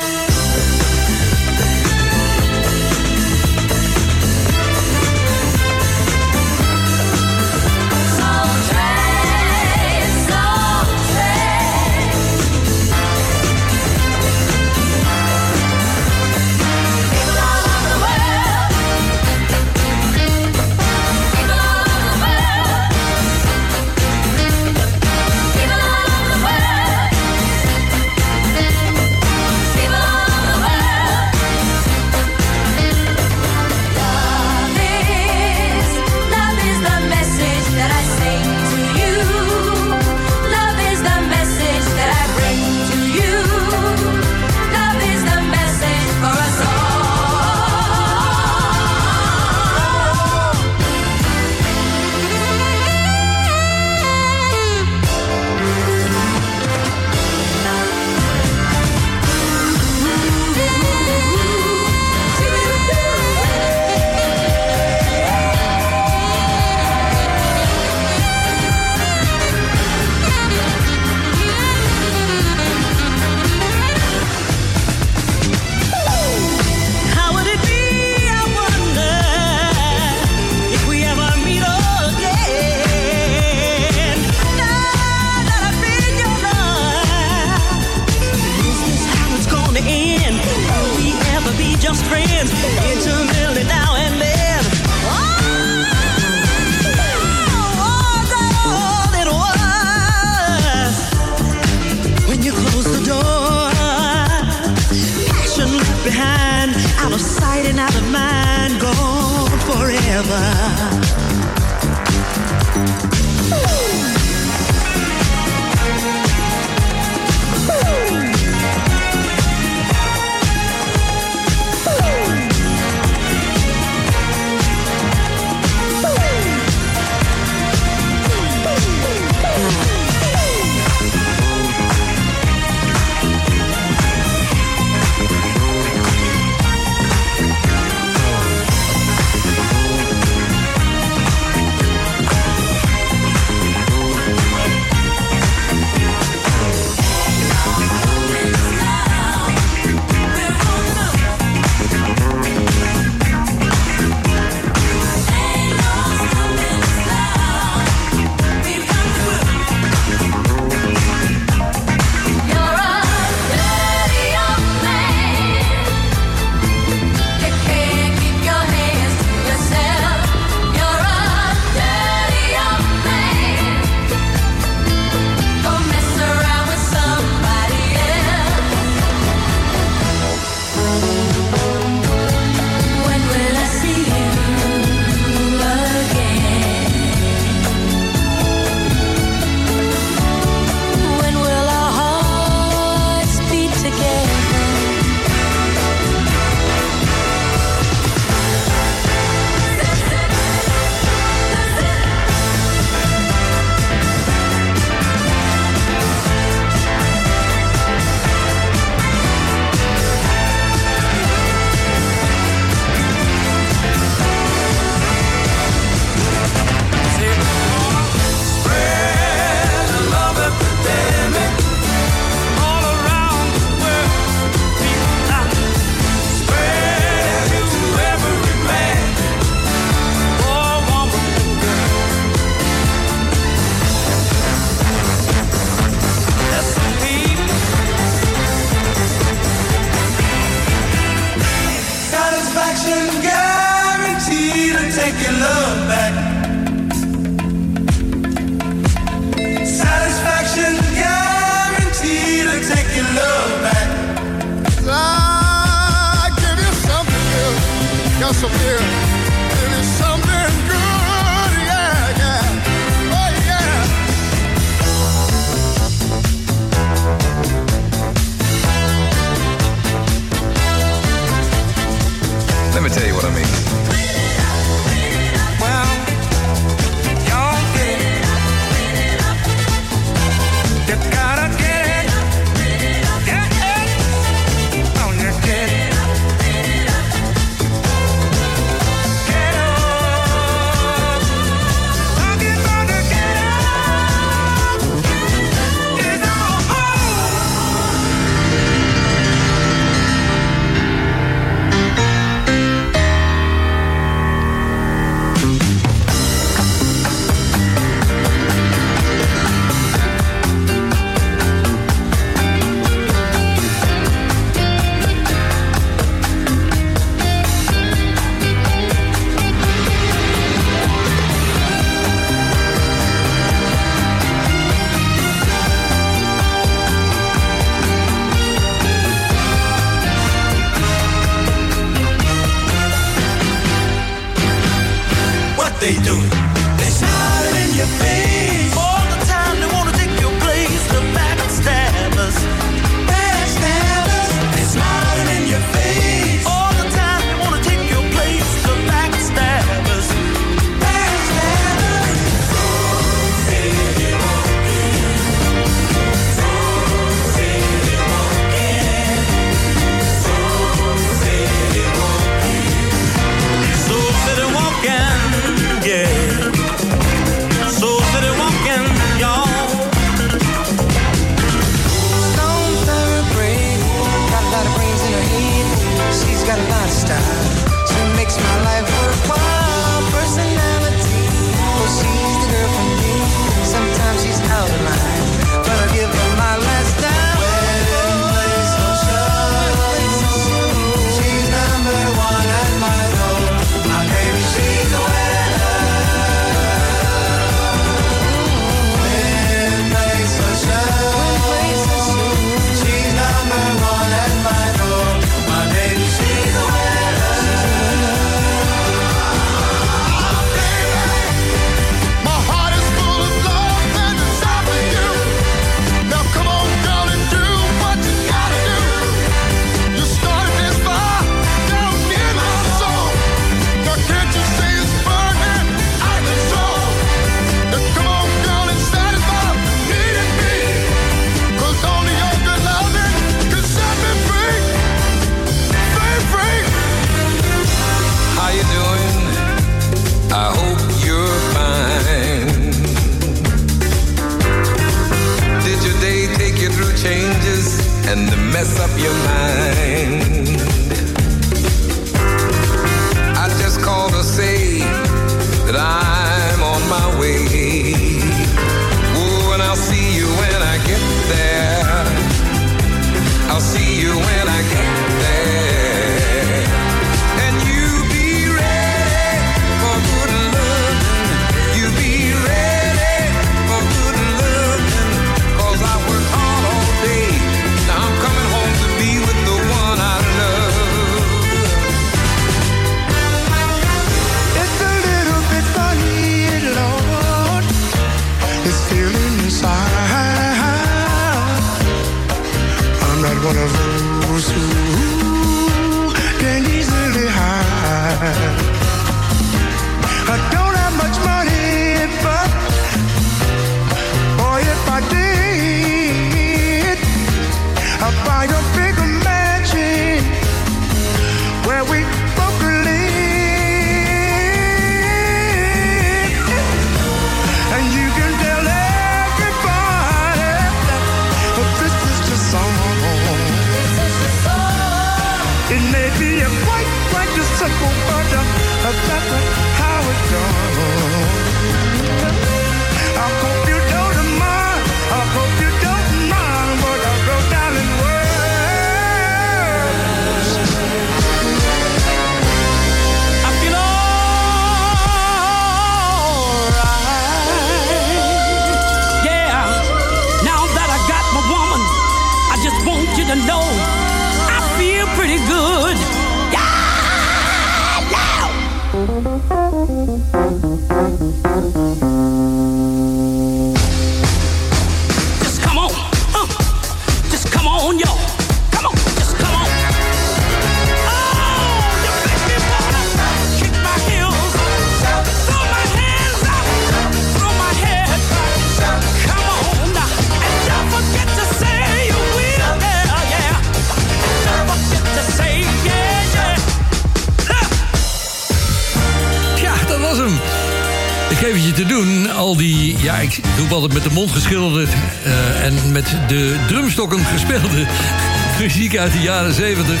De mond geschilderde... eh, en met de drumstokken gespeelde (laughs) muziek uit de jaren 70...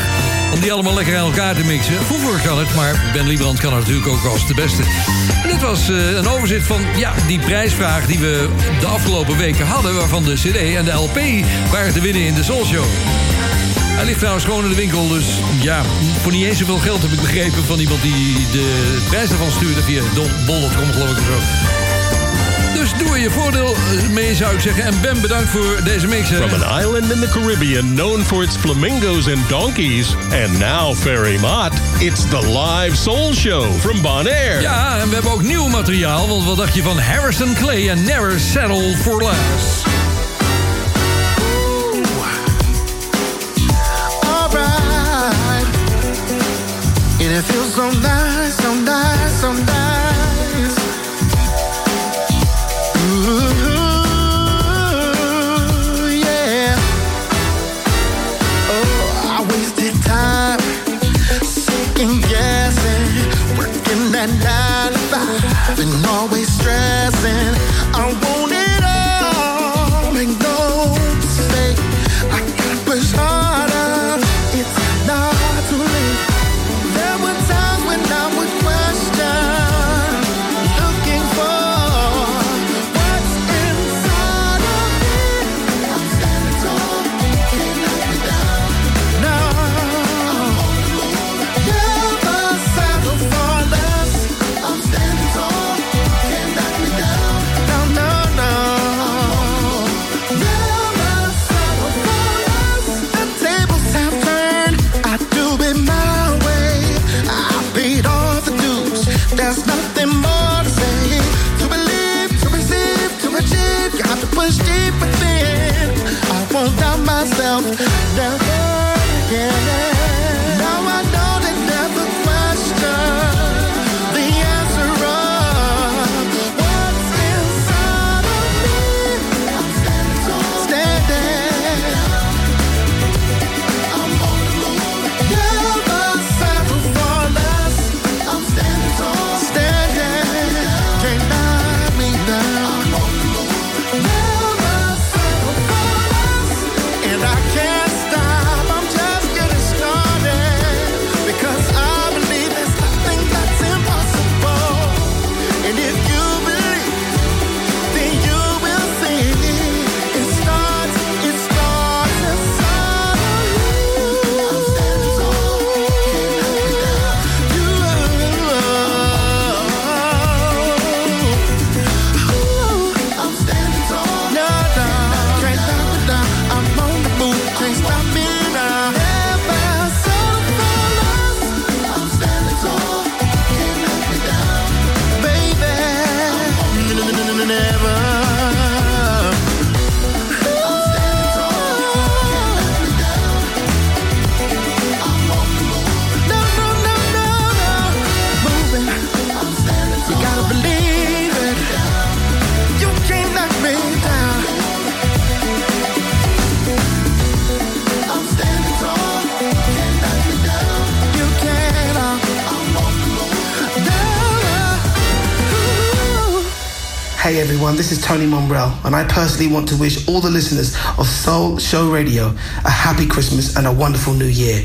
om die allemaal lekker aan elkaar te mixen. Vroeger kan het, maar Ben Liebrand kan het natuurlijk ook als de beste. Dit was eh, een overzicht van ja, die prijsvraag die we de afgelopen weken hadden... waarvan de cd en de LP waren te winnen in de Soul Show. Hij ligt trouwens gewoon in de winkel, dus ja, voor niet eens zoveel geld heb ik begrepen van iemand die de prijs ervan stuurde via bol.com geloof ik of zo. Dus doe er je voordeel mee zou ik zeggen. En Ben, bedankt voor deze mix. From an island in the Caribbean known for its flamingos and donkeys, and now Ferry Mott, it's the live soul show from Bonaire. Ja, en we hebben ook nieuw materiaal, want wat dacht je van Harrison Clay en Never Settle for Less? alright. And it feels so nice, so nice, so nice. been always Hey everyone, this is Tony Monbrell, and I personally want to wish all the listeners of Soul Show Radio a happy Christmas and a wonderful new year.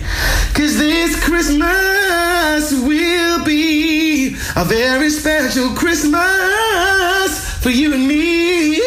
Cause this Christmas will be a very special Christmas for you and me.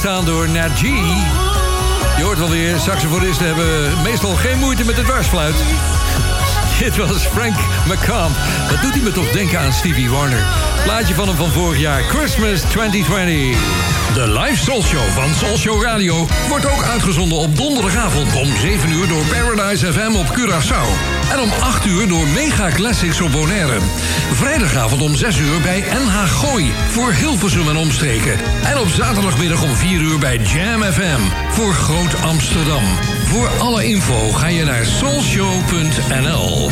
Door Nat G. Je hoort wel weer, saxofonisten hebben meestal geen moeite met de dwarsfluit. (laughs) Dit was Frank McCamp. Wat doet hij me toch denken aan Stevie Wonder? Plaatje van hem van vorig jaar, Christmas 2020. De live Soul Show van Soul Show Radio wordt ook uitgezonden op donderdagavond om 7 uur door Paradise FM op Curaçao. En om 8 uur door Mega Classics op Bonaire. Vrijdagavond om 6 uur bij NH Gooi voor Hilversum en omstreken. En op zaterdagmiddag om 4 uur bij Jam FM voor Groot Amsterdam. Voor alle info ga je naar soulshow.nl.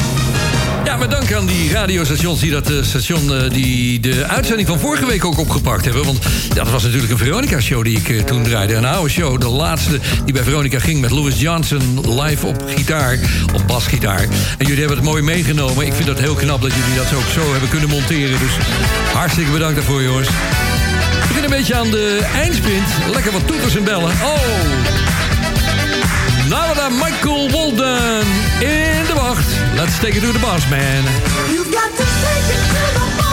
Ja, met dank aan die radiostations die dat eh, station eh, die de uitzending van vorige week ook opgepakt hebben. Want ja, dat was natuurlijk een Veronica-show die ik eh, toen draaide. Een oude show, de laatste die bij Veronica ging met Louis Johnson live op gitaar, op basgitaar. En jullie hebben het mooi meegenomen. Ik vind dat heel knap dat jullie dat ook zo hebben kunnen monteren. Dus hartstikke bedankt daarvoor, jongens. Ik begin een beetje aan de eindsprint. Lekker wat toeters en bellen. Oh! Dan Michael Walden in de wacht. Let's take it to the boss, man. You've got to take it to the boss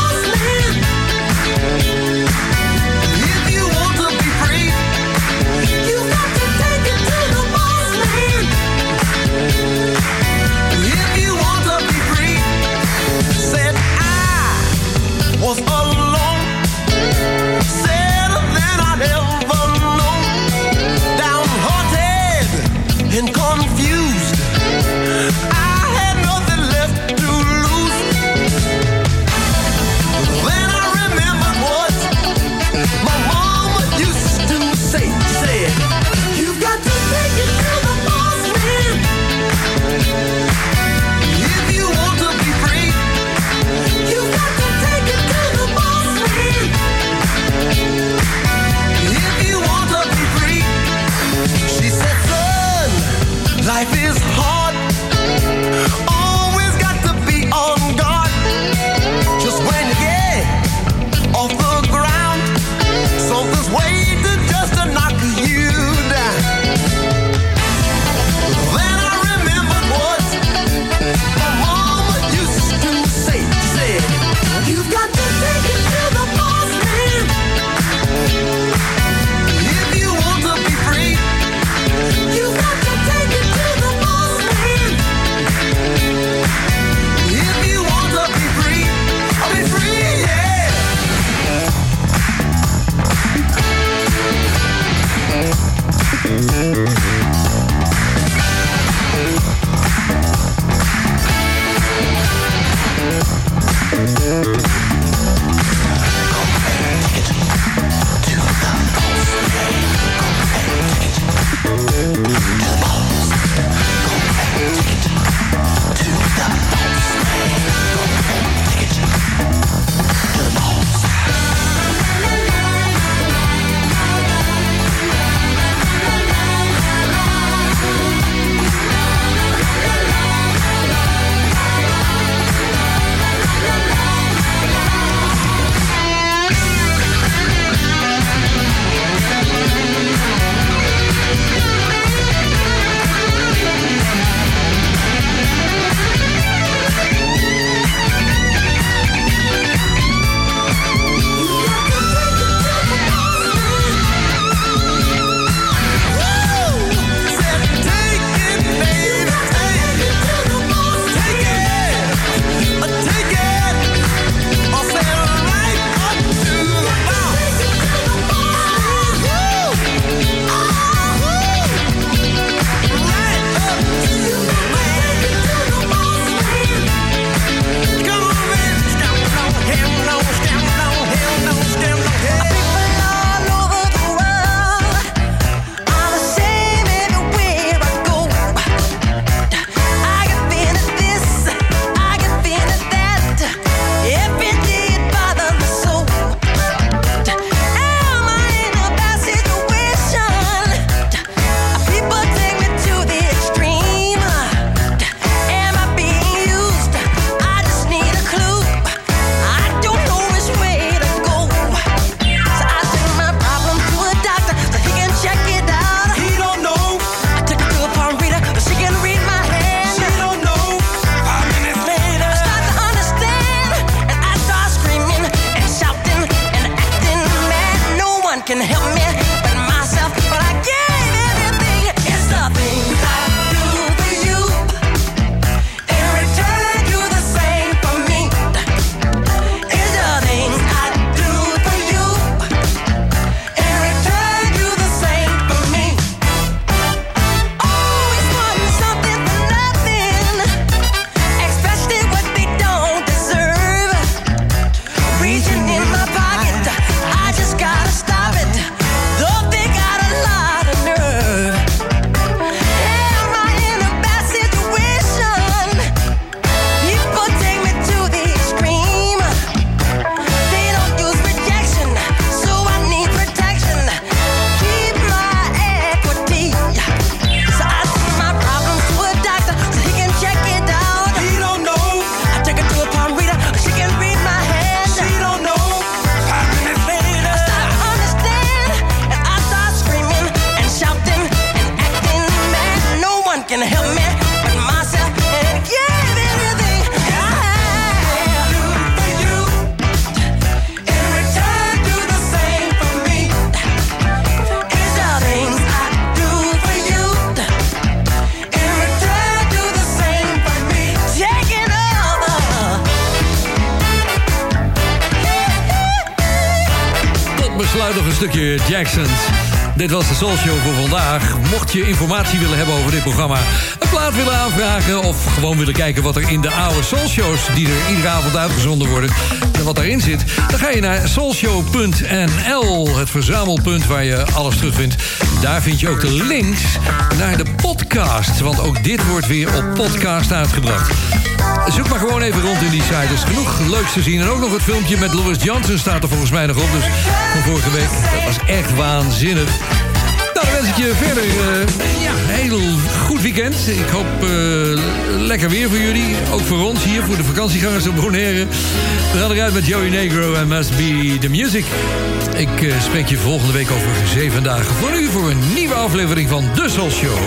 Dit was de Soul Show voor vandaag. Mocht je informatie willen hebben over dit programma... een plaat willen aanvragen... of gewoon willen kijken wat er in de oude Soul Shows... die er iedere avond uitgezonden worden... en wat daarin zit... dan ga je naar soulshow.nl. Het verzamelpunt waar je alles terugvindt. Daar vind je ook de links naar de podcast. Want ook dit wordt weer op podcast uitgebracht. Zoek maar gewoon even rond in die site. Er is genoeg leuks te zien. En ook nog het filmpje met Louis Johnson staat er volgens mij nog op. Dus van vorige week. Dat was echt waanzinnig. Nou, dan wens ik je verder eh, ja, een heel goed weekend. Ik hoop eh, lekker weer voor jullie. Ook voor ons hier, voor de vakantiegangers op Bonaire. We gaan eruit met Joey Negro en Must Be The Music. Ik eh, spreek je volgende week over zeven dagen. Voor nu voor een nieuwe aflevering van De Soul Show.